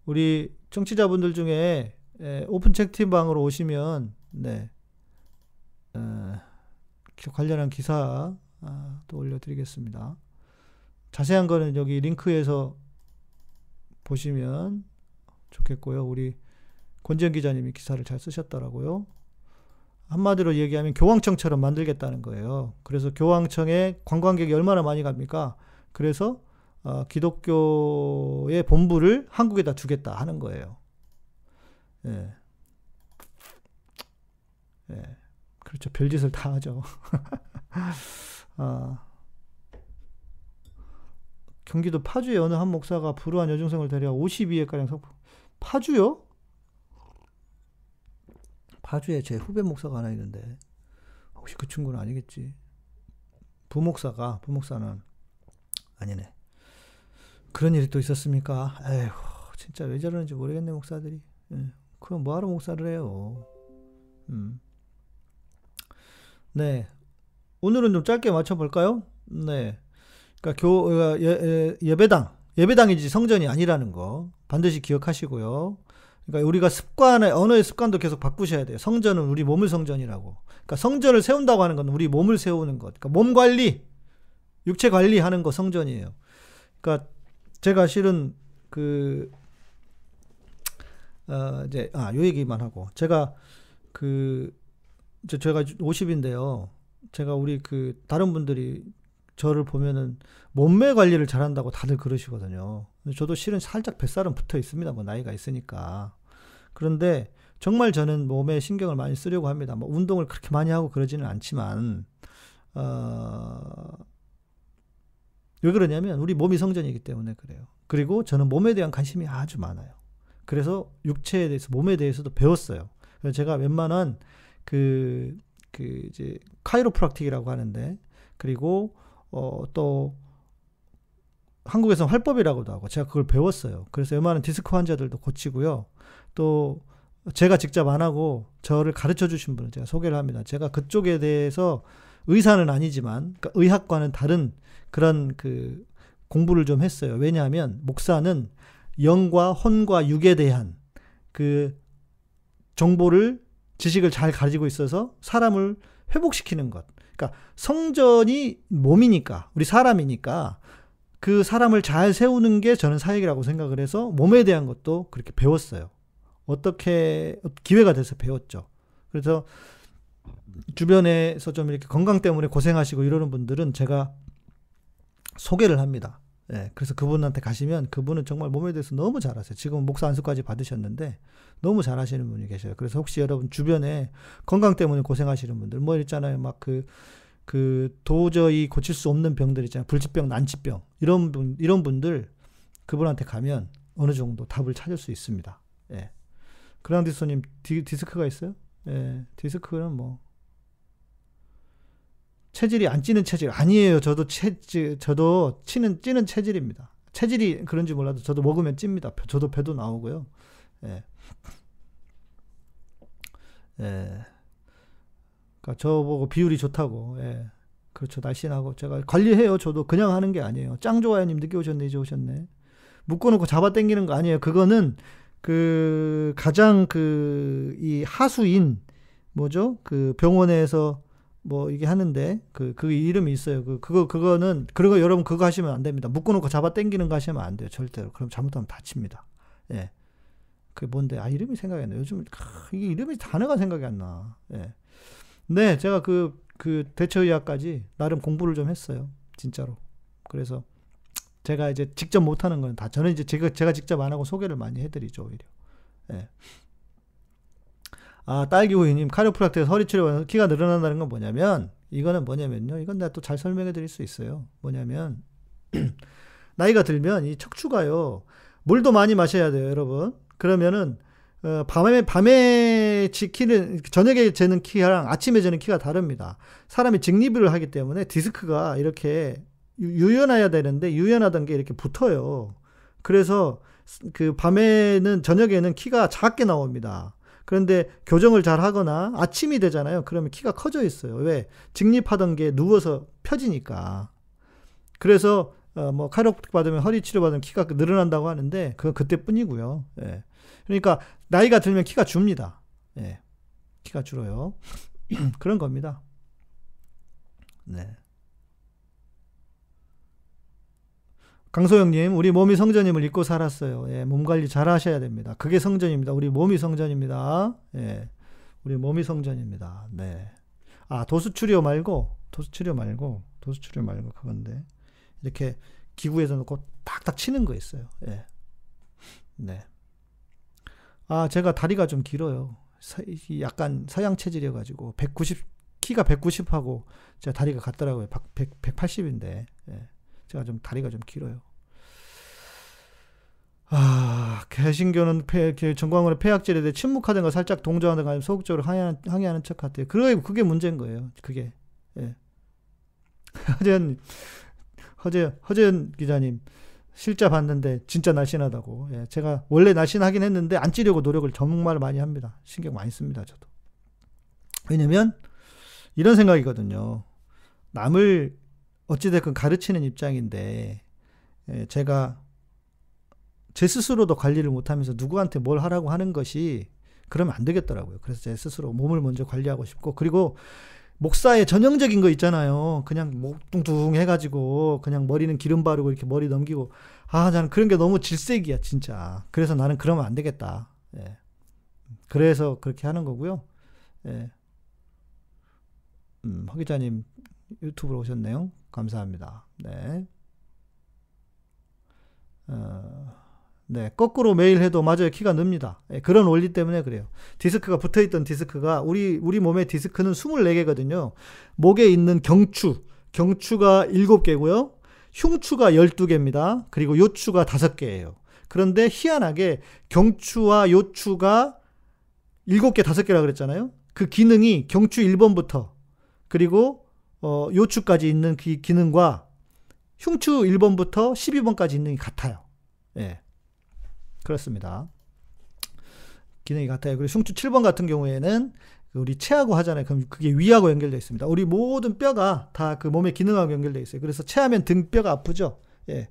Speaker 1: 우리 청취자분들 중에 에, 오픈 채팅방으로 오시면 네. 어, 관련한 기사 아, 또 올려 드리겠습니다. 자세한 거는 여기 링크에서 보시면 좋겠고요. 우리 권지현 기자님이 기사를 잘 쓰셨더라고요. 한마디로 얘기하면 교황청처럼 만들겠다는 거예요. 그래서 교황청에 관광객이 얼마나 많이 갑니까? 그래서 어, 기독교의 본부를 한국에다 두겠다 하는 거예요. 예. 예. 그렇죠. 별짓을 다 하죠. 아. 경기도 파주의 어느 한 목사가 불우한 여중생을 데려 52회가량 석 파주요? 파주에 제 후배 목사가 하나 있는데 혹시 그 친구는 아니겠지? 부목사가 부목사는 아니네. 그런 일이 또 있었습니까? 에휴 진짜 왜 저러는지 모르겠네 목사들이. 예. 그럼 뭐하러 목사를 해요? 음. 네. 오늘은 좀 짧게 맞춰볼까요? 네. 그러니까 교 어, 예, 예, 배당 예배당이지 성전이 아니라는 거 반드시 기억하시고요. 그러니까 우리가 습관의 언어의 습관도 계속 바꾸셔야 돼요. 성전은 우리 몸을 성전이라고. 그러니까 성전을 세운다고 하는 건 우리 몸을 세우는 것. 그러니까 몸 관리, 육체 관리하는 거 성전이에요. 그러니까 제가 실은 그 어, 이제 아, 요 얘기만 하고 제가 그 이제 제가 50인데요. 제가 우리 그 다른 분들이 저를 보면은 몸매 관리를 잘한다고 다들 그러시거든요. 저도 실은 살짝 뱃살은 붙어 있습니다. 뭐 나이가 있으니까. 그런데 정말 저는 몸에 신경을 많이 쓰려고 합니다. 뭐 운동을 그렇게 많이 하고 그러지는 않지만 어, 왜 그러냐면 우리 몸이 성전이기 때문에 그래요. 그리고 저는 몸에 대한 관심이 아주 많아요. 그래서 육체에 대해서 몸에 대해서도 배웠어요. 그래서 제가 웬만한 그, 그 이제 카이로프락틱이라고 하는데 그리고 어, 또 한국에서 활법이라고도 하고 제가 그걸 배웠어요. 그래서 웬만한 디스크 환자들도 고치고요. 또 제가 직접 안 하고 저를 가르쳐 주신 분을 제가 소개를 합니다. 제가 그쪽에 대해서 의사는 아니지만 그러니까 의학과는 다른 그런 그 공부를 좀 했어요. 왜냐하면 목사는 영과 혼과 육에 대한 그 정보를 지식을 잘 가지고 있어서 사람을 회복시키는 것. 그러니까 성전이 몸이니까 우리 사람이니까 그 사람을 잘 세우는 게 저는 사역이라고 생각을 해서 몸에 대한 것도 그렇게 배웠어요. 어떻게 기회가 돼서 배웠죠. 그래서 주변에서 좀 이렇게 건강 때문에 고생하시고 이러는 분들은 제가 소개를 합니다. 예, 그래서 그분한테 가시면 그분은 정말 몸에 대해서 너무 잘하세요. 지금 목사 안수까지 받으셨는데 너무 잘하시는 분이 계셔요. 그래서 혹시 여러분 주변에 건강 때문에 고생하시는 분들 뭐 있잖아요. 막 그 그 도저히 고칠 수 없는 병들 있잖아요. 불치병, 난치병 이런 분 이런 분들 그분한테 가면 어느 정도 답을 찾을 수 있습니다. 예. 그랑디소님 디, 디스크가 있어요? 예, 디스크는 뭐 체질이 안 찌는 체질 아니에요. 저도 체 저도 치는 찌는 체질입니다. 체질이 그런지 몰라도 저도 먹으면 찝니다. 저도 배도 나오고요. 예. 예. 그러니까 저보고 비율이 좋다고. 예. 그렇죠. 날씬하고 제가 관리해요. 저도 그냥 하는 게 아니에요. 짱 좋아요 님 늦게 오셨네 이제 오셨네. 묶어놓고 잡아 당기는 거 아니에요. 그거는 그 가장 그 이 하수인 뭐죠? 그 병원에서 뭐 이게 하는데 그그 이름이 있어요. 그 그거 그거는 그거 여러분 그거 하시면 안 됩니다. 묶어 놓고 잡아 당기는 거 하시면 안 돼요. 절대로. 그럼 잘못하면 다칩니다. 예. 그 뭔데? 아 이름이 생각이 안 나. 요즘 이게 이름이 단어가 생각이 안 나. 예. 네, 제가 그그 대처의학까지 나름 공부를 좀 했어요. 진짜로. 그래서 제가 이제 직접 못하는 건 다 저는 이제 제가 제가 직접 안 하고 소개를 많이 해드리죠 오히려. 예. 아, 딸기우유님, 카리오프락트에서 허리 치료 키가 늘어난다는 건 뭐냐면, 이거는 뭐냐면요. 이건 내가 또 잘 설명해 드릴 수 있어요. 뭐냐면, 나이가 들면 이 척추가요, 물도 많이 마셔야 돼요, 여러분. 그러면은, 어, 밤에, 밤에 키는, 저녁에 재는 키랑 아침에 재는 키가 다릅니다. 사람이 직립을 하기 때문에 디스크가 이렇게 유연해야 되는데, 유연하던 게 이렇게 붙어요. 그래서 그 밤에는, 저녁에는 키가 작게 나옵니다. 그런데 교정을 잘 하거나 아침이 되잖아요. 그러면 키가 커져 있어요. 왜? 직립하던 게 누워서 펴지니까. 그래서 어 뭐 카이로프틱 받으면 허리 치료 받으면 키가 늘어난다고 하는데 그건 그때뿐이고요. 예. 그러니까 나이가 들면 키가 줍니다. 예. 키가 줄어요. 그런 겁니다. 네. 강소영님, 우리 몸이 성전임을 잊고 살았어요. 예, 몸 관리 잘 하셔야 됩니다. 그게 성전입니다. 우리 몸이 성전입니다. 예, 우리 몸이 성전입니다. 네. 아, 도수치료 말고, 도수치료 말고, 도수치료 말고 그건데. 이렇게 기구에서 놓고 탁탁 치는 거 있어요. 예. 네. 아, 제가 다리가 좀 길어요. 서, 약간 서양 체질이어가지고, 190, 키가 190하고, 제가 다리가 같더라고요. 100, 180인데. 예. 제가 좀 다리가 좀 길어요. 아, 개신교는 폐, 정광훈의 폐악질에 대해 침묵하든가 살짝 동조하든가 소극적으로 항의하는, 항의하는 척 같아요. 그게, 그게 문제인 거예요. 그게. 예. 허재현, 허재, 허재현 기자님, 실제 봤는데 진짜 날씬하다고. 예. 제가 원래 날씬하긴 했는데 안 찌려고 노력을 정말 많이 합니다. 신경 많이 씁니다. 저도. 왜냐면 이런 생각이거든요. 남을 어찌됐건 가르치는 입장인데 예, 제가 제 스스로도 관리를 못하면서 누구한테 뭘 하라고 하는 것이 그러면 안 되겠더라고요. 그래서 제 스스로 몸을 먼저 관리하고 싶고 그리고 목사의 전형적인 거 있잖아요. 그냥 목뚱뚱 해가지고 그냥 머리는 기름 바르고 이렇게 머리 넘기고 아 나는 그런 게 너무 질색이야 진짜. 그래서 나는 그러면 안 되겠다. 예. 그래서 그렇게 하는 거고요. 예. 음, 허 기자님 유튜브로 오셨네요. 감사합니다. 네. 어, 네. 거꾸로 매일 해도 맞아요. 키가 늡니다. 네, 그런 원리 때문에 그래요. 디스크가 붙어 있던 디스크가 우리, 우리 몸의 디스크는 24개거든요. 목에 있는 경추. 경추가 7개고요. 흉추가 12개입니다. 그리고 요추가 5개예요. 그런데 희한하게 경추와 요추가 7개, 5개라 그랬잖아요. 그 기능이 경추 1번부터 그리고 어, 요추까지 있는 그 기능과 흉추 1번부터 12번까지 있는 게 같아요. 예. 그렇습니다. 기능이 같아요. 그리고 흉추 7번 같은 경우에는 우리 체하고 하잖아요. 그럼 그게 위하고 연결되어 있습니다. 우리 모든 뼈가 다 그 몸의 기능하고 연결되어 있어요. 그래서 체하면 등뼈가 아프죠. 예.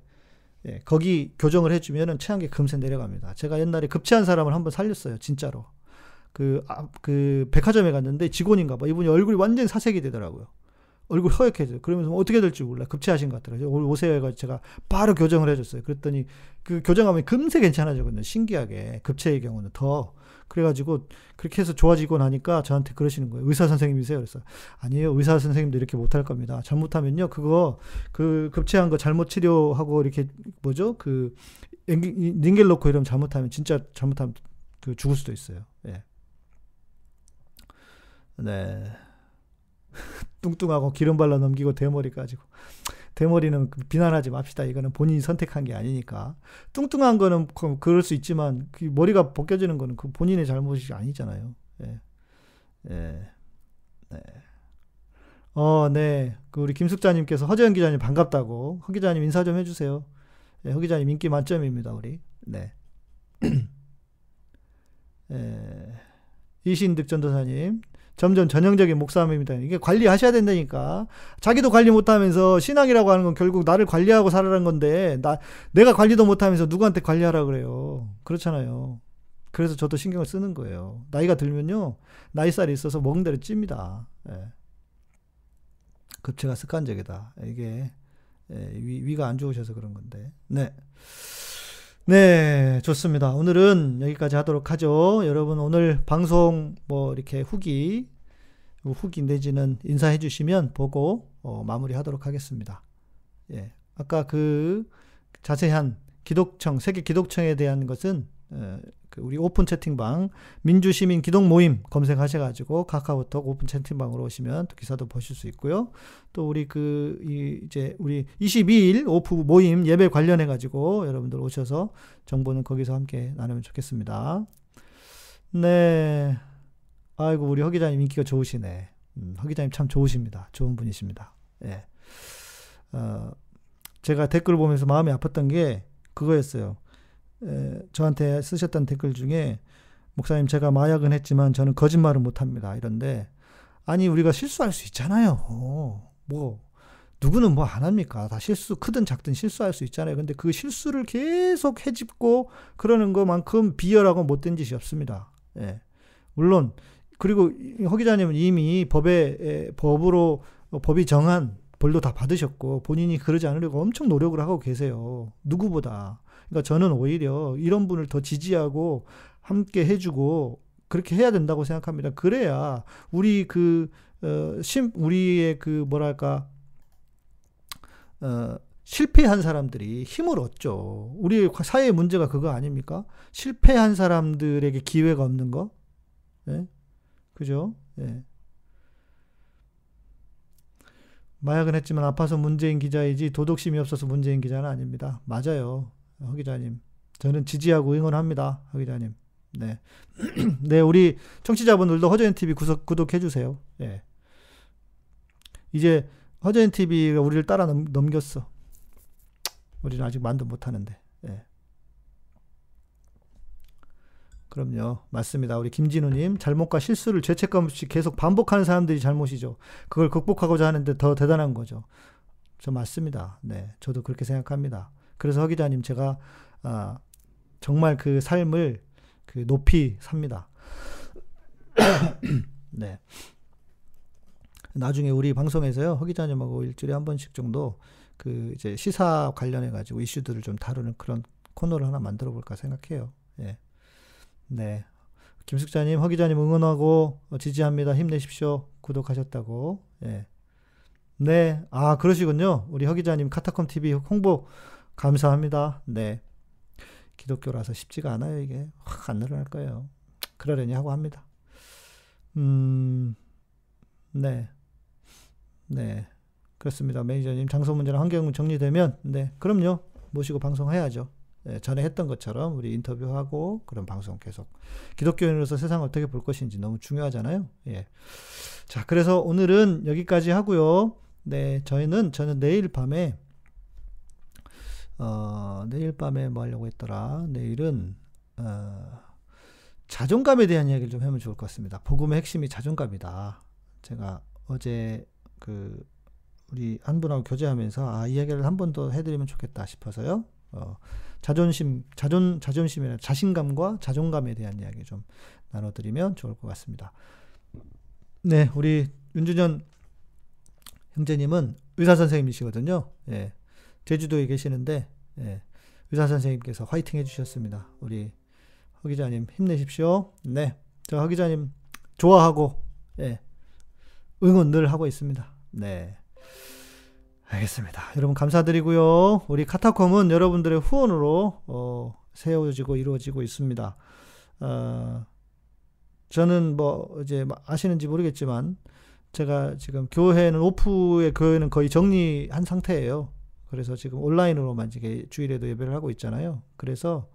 Speaker 1: 예. 거기 교정을 해주면은 체한 게 금세 내려갑니다. 제가 옛날에 급체한 사람을 한번 살렸어요. 진짜로. 그, 아, 그 백화점에 갔는데 직원인가 봐. 이분이 얼굴이 완전히 사색이 되더라고요. 얼굴 허옇해져요. 그러면서 어떻게 될지 몰라. 급체하신 것 같더라고요. 오세요 해가 제가 바로 교정을 해줬어요. 그랬더니 그 교정하면 금세 괜찮아지거든요. 신기하게. 급체의 경우는 더. 그래가지고 그렇게 해서 좋아지고 나니까 저한테 그러시는 거예요. 의사 선생님이세요? 그래서 아니에요. 의사 선생님도 이렇게 못할 겁니다. 잘못하면요. 그거 그 급체한 거 잘못 치료하고 이렇게 뭐죠? 그 닌겔 놓고 이러면 잘못하면 진짜 잘못하면 그 죽을 수도 있어요. 예. 네. 뚱뚱하고 기름 발라 넘기고 대머리 가지고 대머리는 비난하지 맙시다. 이거는 본인이 선택한 게 아니니까. 뚱뚱한 거는 그럴 수 있지만 그 머리가 벗겨지는 거는 그 본인의 잘못이 아니잖아요. 예. 예. 네. 어, 네. 그 우리 김숙자님께서 허재현 기자님 반갑다고. 허 기자님 인사 좀 해주세요. 예, 허 기자님 인기 만점입니다, 우리. 네. 예. 이신 득 전도사님. 점점 전형적인 목사입니다. 이게 관리하셔야 된다니까. 자기도 관리 못하면서 신앙이라고 하는 건 결국 나를 관리하고 살아라는 건데 나 내가 관리도 못하면서 누구한테 관리하라 그래요. 그렇잖아요. 그래서 저도 신경을 쓰는 거예요. 나이가 들면요 나이살이 있어서 먹은 대로 찝니다. 예. 급체가 습관적이다. 이게 예, 위, 위가 안 좋으셔서 그런 건데. 네. 네, 좋습니다. 오늘은 여기까지 하도록 하죠. 여러분 오늘 방송 뭐 이렇게 후기, 후기 내지는 인사해 주시면 보고 어, 마무리 하도록 하겠습니다. 예. 아까 그 자세한 기독청, 세계 기독청에 대한 것은 어, 그 우리 오픈 채팅방 민주시민 기독 모임 검색하셔가지고 카카오톡 오픈 채팅방으로 오시면 또 기사도 보실 수 있고요. 또 우리 그 이제 우리 22일 오프 모임 예배 관련해 가지고 여러분들 오셔서 정보는 거기서 함께 나누면 좋겠습니다. 네. 아이고 우리 허 기자님 인기가 좋으시네. 음, 허 기자님 참 좋으십니다. 좋은 분이십니다. 예. 어, 제가 댓글 보면서 마음이 아팠던 게 그거였어요. 에, 저한테 쓰셨던 댓글 중에 목사님 제가 마약은 했지만 저는 거짓말은 못합니다. 이런데 아니 우리가 실수할 수 있잖아요. 뭐 누구는 뭐 안 합니까? 다 실수 크든 작든 실수할 수 있잖아요. 근데 그 실수를 계속 해집고 그러는 것만큼 비열하고 못된 짓이 없습니다. 예. 물론 그리고 허 기자님은 이미 법에 법으로 법이 정한 벌도 다 받으셨고 본인이 그러지 않으려고 엄청 노력을 하고 계세요. 누구보다. 그러니까 저는 오히려 이런 분을 더 지지하고 함께 해주고 그렇게 해야 된다고 생각합니다. 그래야 우리 그, 어, 심, 우리의 그 뭐랄까, 어, 실패한 사람들이 힘을 얻죠. 우리 사회의 문제가 그거 아닙니까? 실패한 사람들에게 기회가 없는 거? 예? 그죠? 예. 마약은 했지만 아파서 문재인 기자이지 도덕심이 없어서 문재인 기자는 아닙니다. 맞아요. 허 기자님. 저는 지지하고 응원합니다. 허 기자님. 네. 네, 우리 청취자분들도 허전 TV 구독, 구독해 주세요. 예. 이제 허전 TV가 우리를 따라 넘, 넘겼어. 우리는 아직 만도 못 하는데. 예. 그럼요. 맞습니다. 우리 김진우 님, 잘못과 실수를 죄책감 없이 계속 반복하는 사람들이 잘못이죠. 그걸 극복하고자 하는데 더 대단한 거죠. 저 맞습니다. 네. 저도 그렇게 생각합니다. 그래서 허 기자님 제가 아, 정말 그 삶을 그 높이 삽니다. 네. 나중에 우리 방송에서요 허 기자님하고 일주일에 한 번씩 정도 그 이제 시사 관련해 가지고 이슈들을 좀 다루는 그런 코너를 하나 만들어 볼까 생각해요. 예. 네. 김숙자님, 허 기자님 응원하고 지지합니다. 힘내십시오. 구독하셨다고. 예. 네. 아, 그러시군요. 우리 허 기자님 카타콤 TV 홍보 감사합니다. 네. 기독교라서 쉽지가 않아요, 이게. 확 안 늘어날 거예요. 그러려니 하고 합니다. 음, 네. 네. 그렇습니다. 매니저님, 장소 문제나 환경 정리되면, 네. 그럼요. 모시고 방송해야죠. 네, 전에 했던 것처럼 우리 인터뷰하고 그런 방송 계속. 기독교인으로서 세상을 어떻게 볼 것인지 너무 중요하잖아요. 예. 자, 그래서 오늘은 여기까지 하고요. 네. 저희는, 저는 내일 밤에 어, 내일 밤에 뭐 하려고 했더라. 내일은, 어, 자존감에 대한 이야기를 좀 하면 좋을 것 같습니다. 복음의 핵심이 자존감이다. 제가 어제 그, 우리 한 분하고 교제하면서, 아, 이야기를 한 번 더 해드리면 좋겠다 싶어서요. 어, 자존심, 자존, 자존심이나 자신감과 자존감에 대한 이야기 좀 나눠드리면 좋을 것 같습니다. 네, 우리 윤준현 형제님은 의사 선생님이시거든요. 예. 제주도에 계시는데 예. 의사 선생님께서 화이팅 해주셨습니다. 우리 허 기자님 힘내십시오. 네, 저허 기자님 좋아하고 예. 응원 늘 하고 있습니다. 네. 알겠습니다. 여러분 감사드리고요. 우리 카타콤은 여러분들의 후원으로 어, 세워지고 이루어지고 있습니다. 어, 저는 뭐 이제 아시는지 모르겠지만 제가 지금 교회는 오프의 교회는 거의 정리한 상태예요. 그래서 지금 온라인으로만 이게 주일에도 예배를 하고 있잖아요. 그래서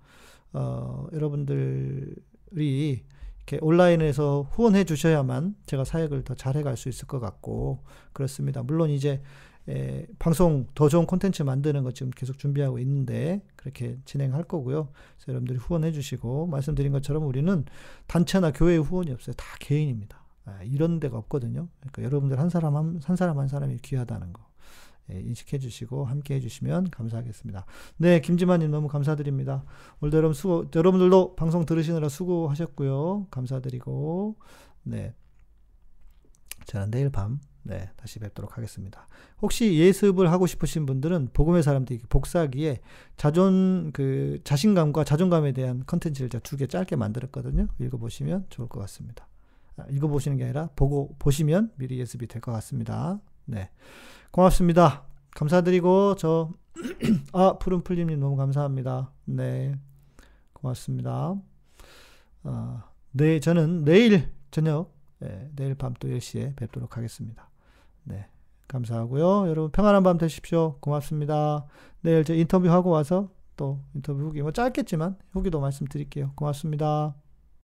Speaker 1: 어, 여러분들이 이렇게 온라인에서 후원해 주셔야만 제가 사역을 더 잘 해갈 수 있을 것 같고 그렇습니다. 물론 이제 에, 방송 더 좋은 콘텐츠 만드는 것 지금 계속 준비하고 있는데 그렇게 진행할 거고요. 그래서 여러분들이 후원해 주시고 말씀드린 것처럼 우리는 단체나 교회 후원이 없어요. 다 개인입니다. 아, 이런 데가 없거든요. 그러니까 여러분들 한 사람 한, 한 사람 한 사람이 귀하다는 거 예, 인식해 주시고 함께 해 주시면 감사하겠습니다. 네, 김지만님 너무 감사드립니다. 오늘도 여러분 수고, 여러분들도 방송 들으시느라 수고하셨고요. 감사드리고, 네. 저는 내일 밤, 네, 다시 뵙도록 하겠습니다. 혹시 예습을 하고 싶으신 분들은 복음의 사람들이 복사기에 자존, 그, 자신감과 자존감에 대한 컨텐츠를 제가 두 개 짧게 만들었거든요. 읽어보시면 좋을 것 같습니다. 아, 읽어보시는 게 아니라 보고, 보시면 미리 예습이 될 것 같습니다. 네. 고맙습니다. 감사드리고, 저, 아, 푸른풀림님 너무 감사합니다. 네. 고맙습니다. 아, 네, 저는 내일 저녁, 네, 내일 밤 또 10시에 뵙도록 하겠습니다. 네. 감사하고요. 여러분 평안한 밤 되십시오. 고맙습니다. 내일 저 인터뷰하고 와서 또 인터뷰 후기, 뭐 짧겠지만 후기도 말씀드릴게요. 고맙습니다.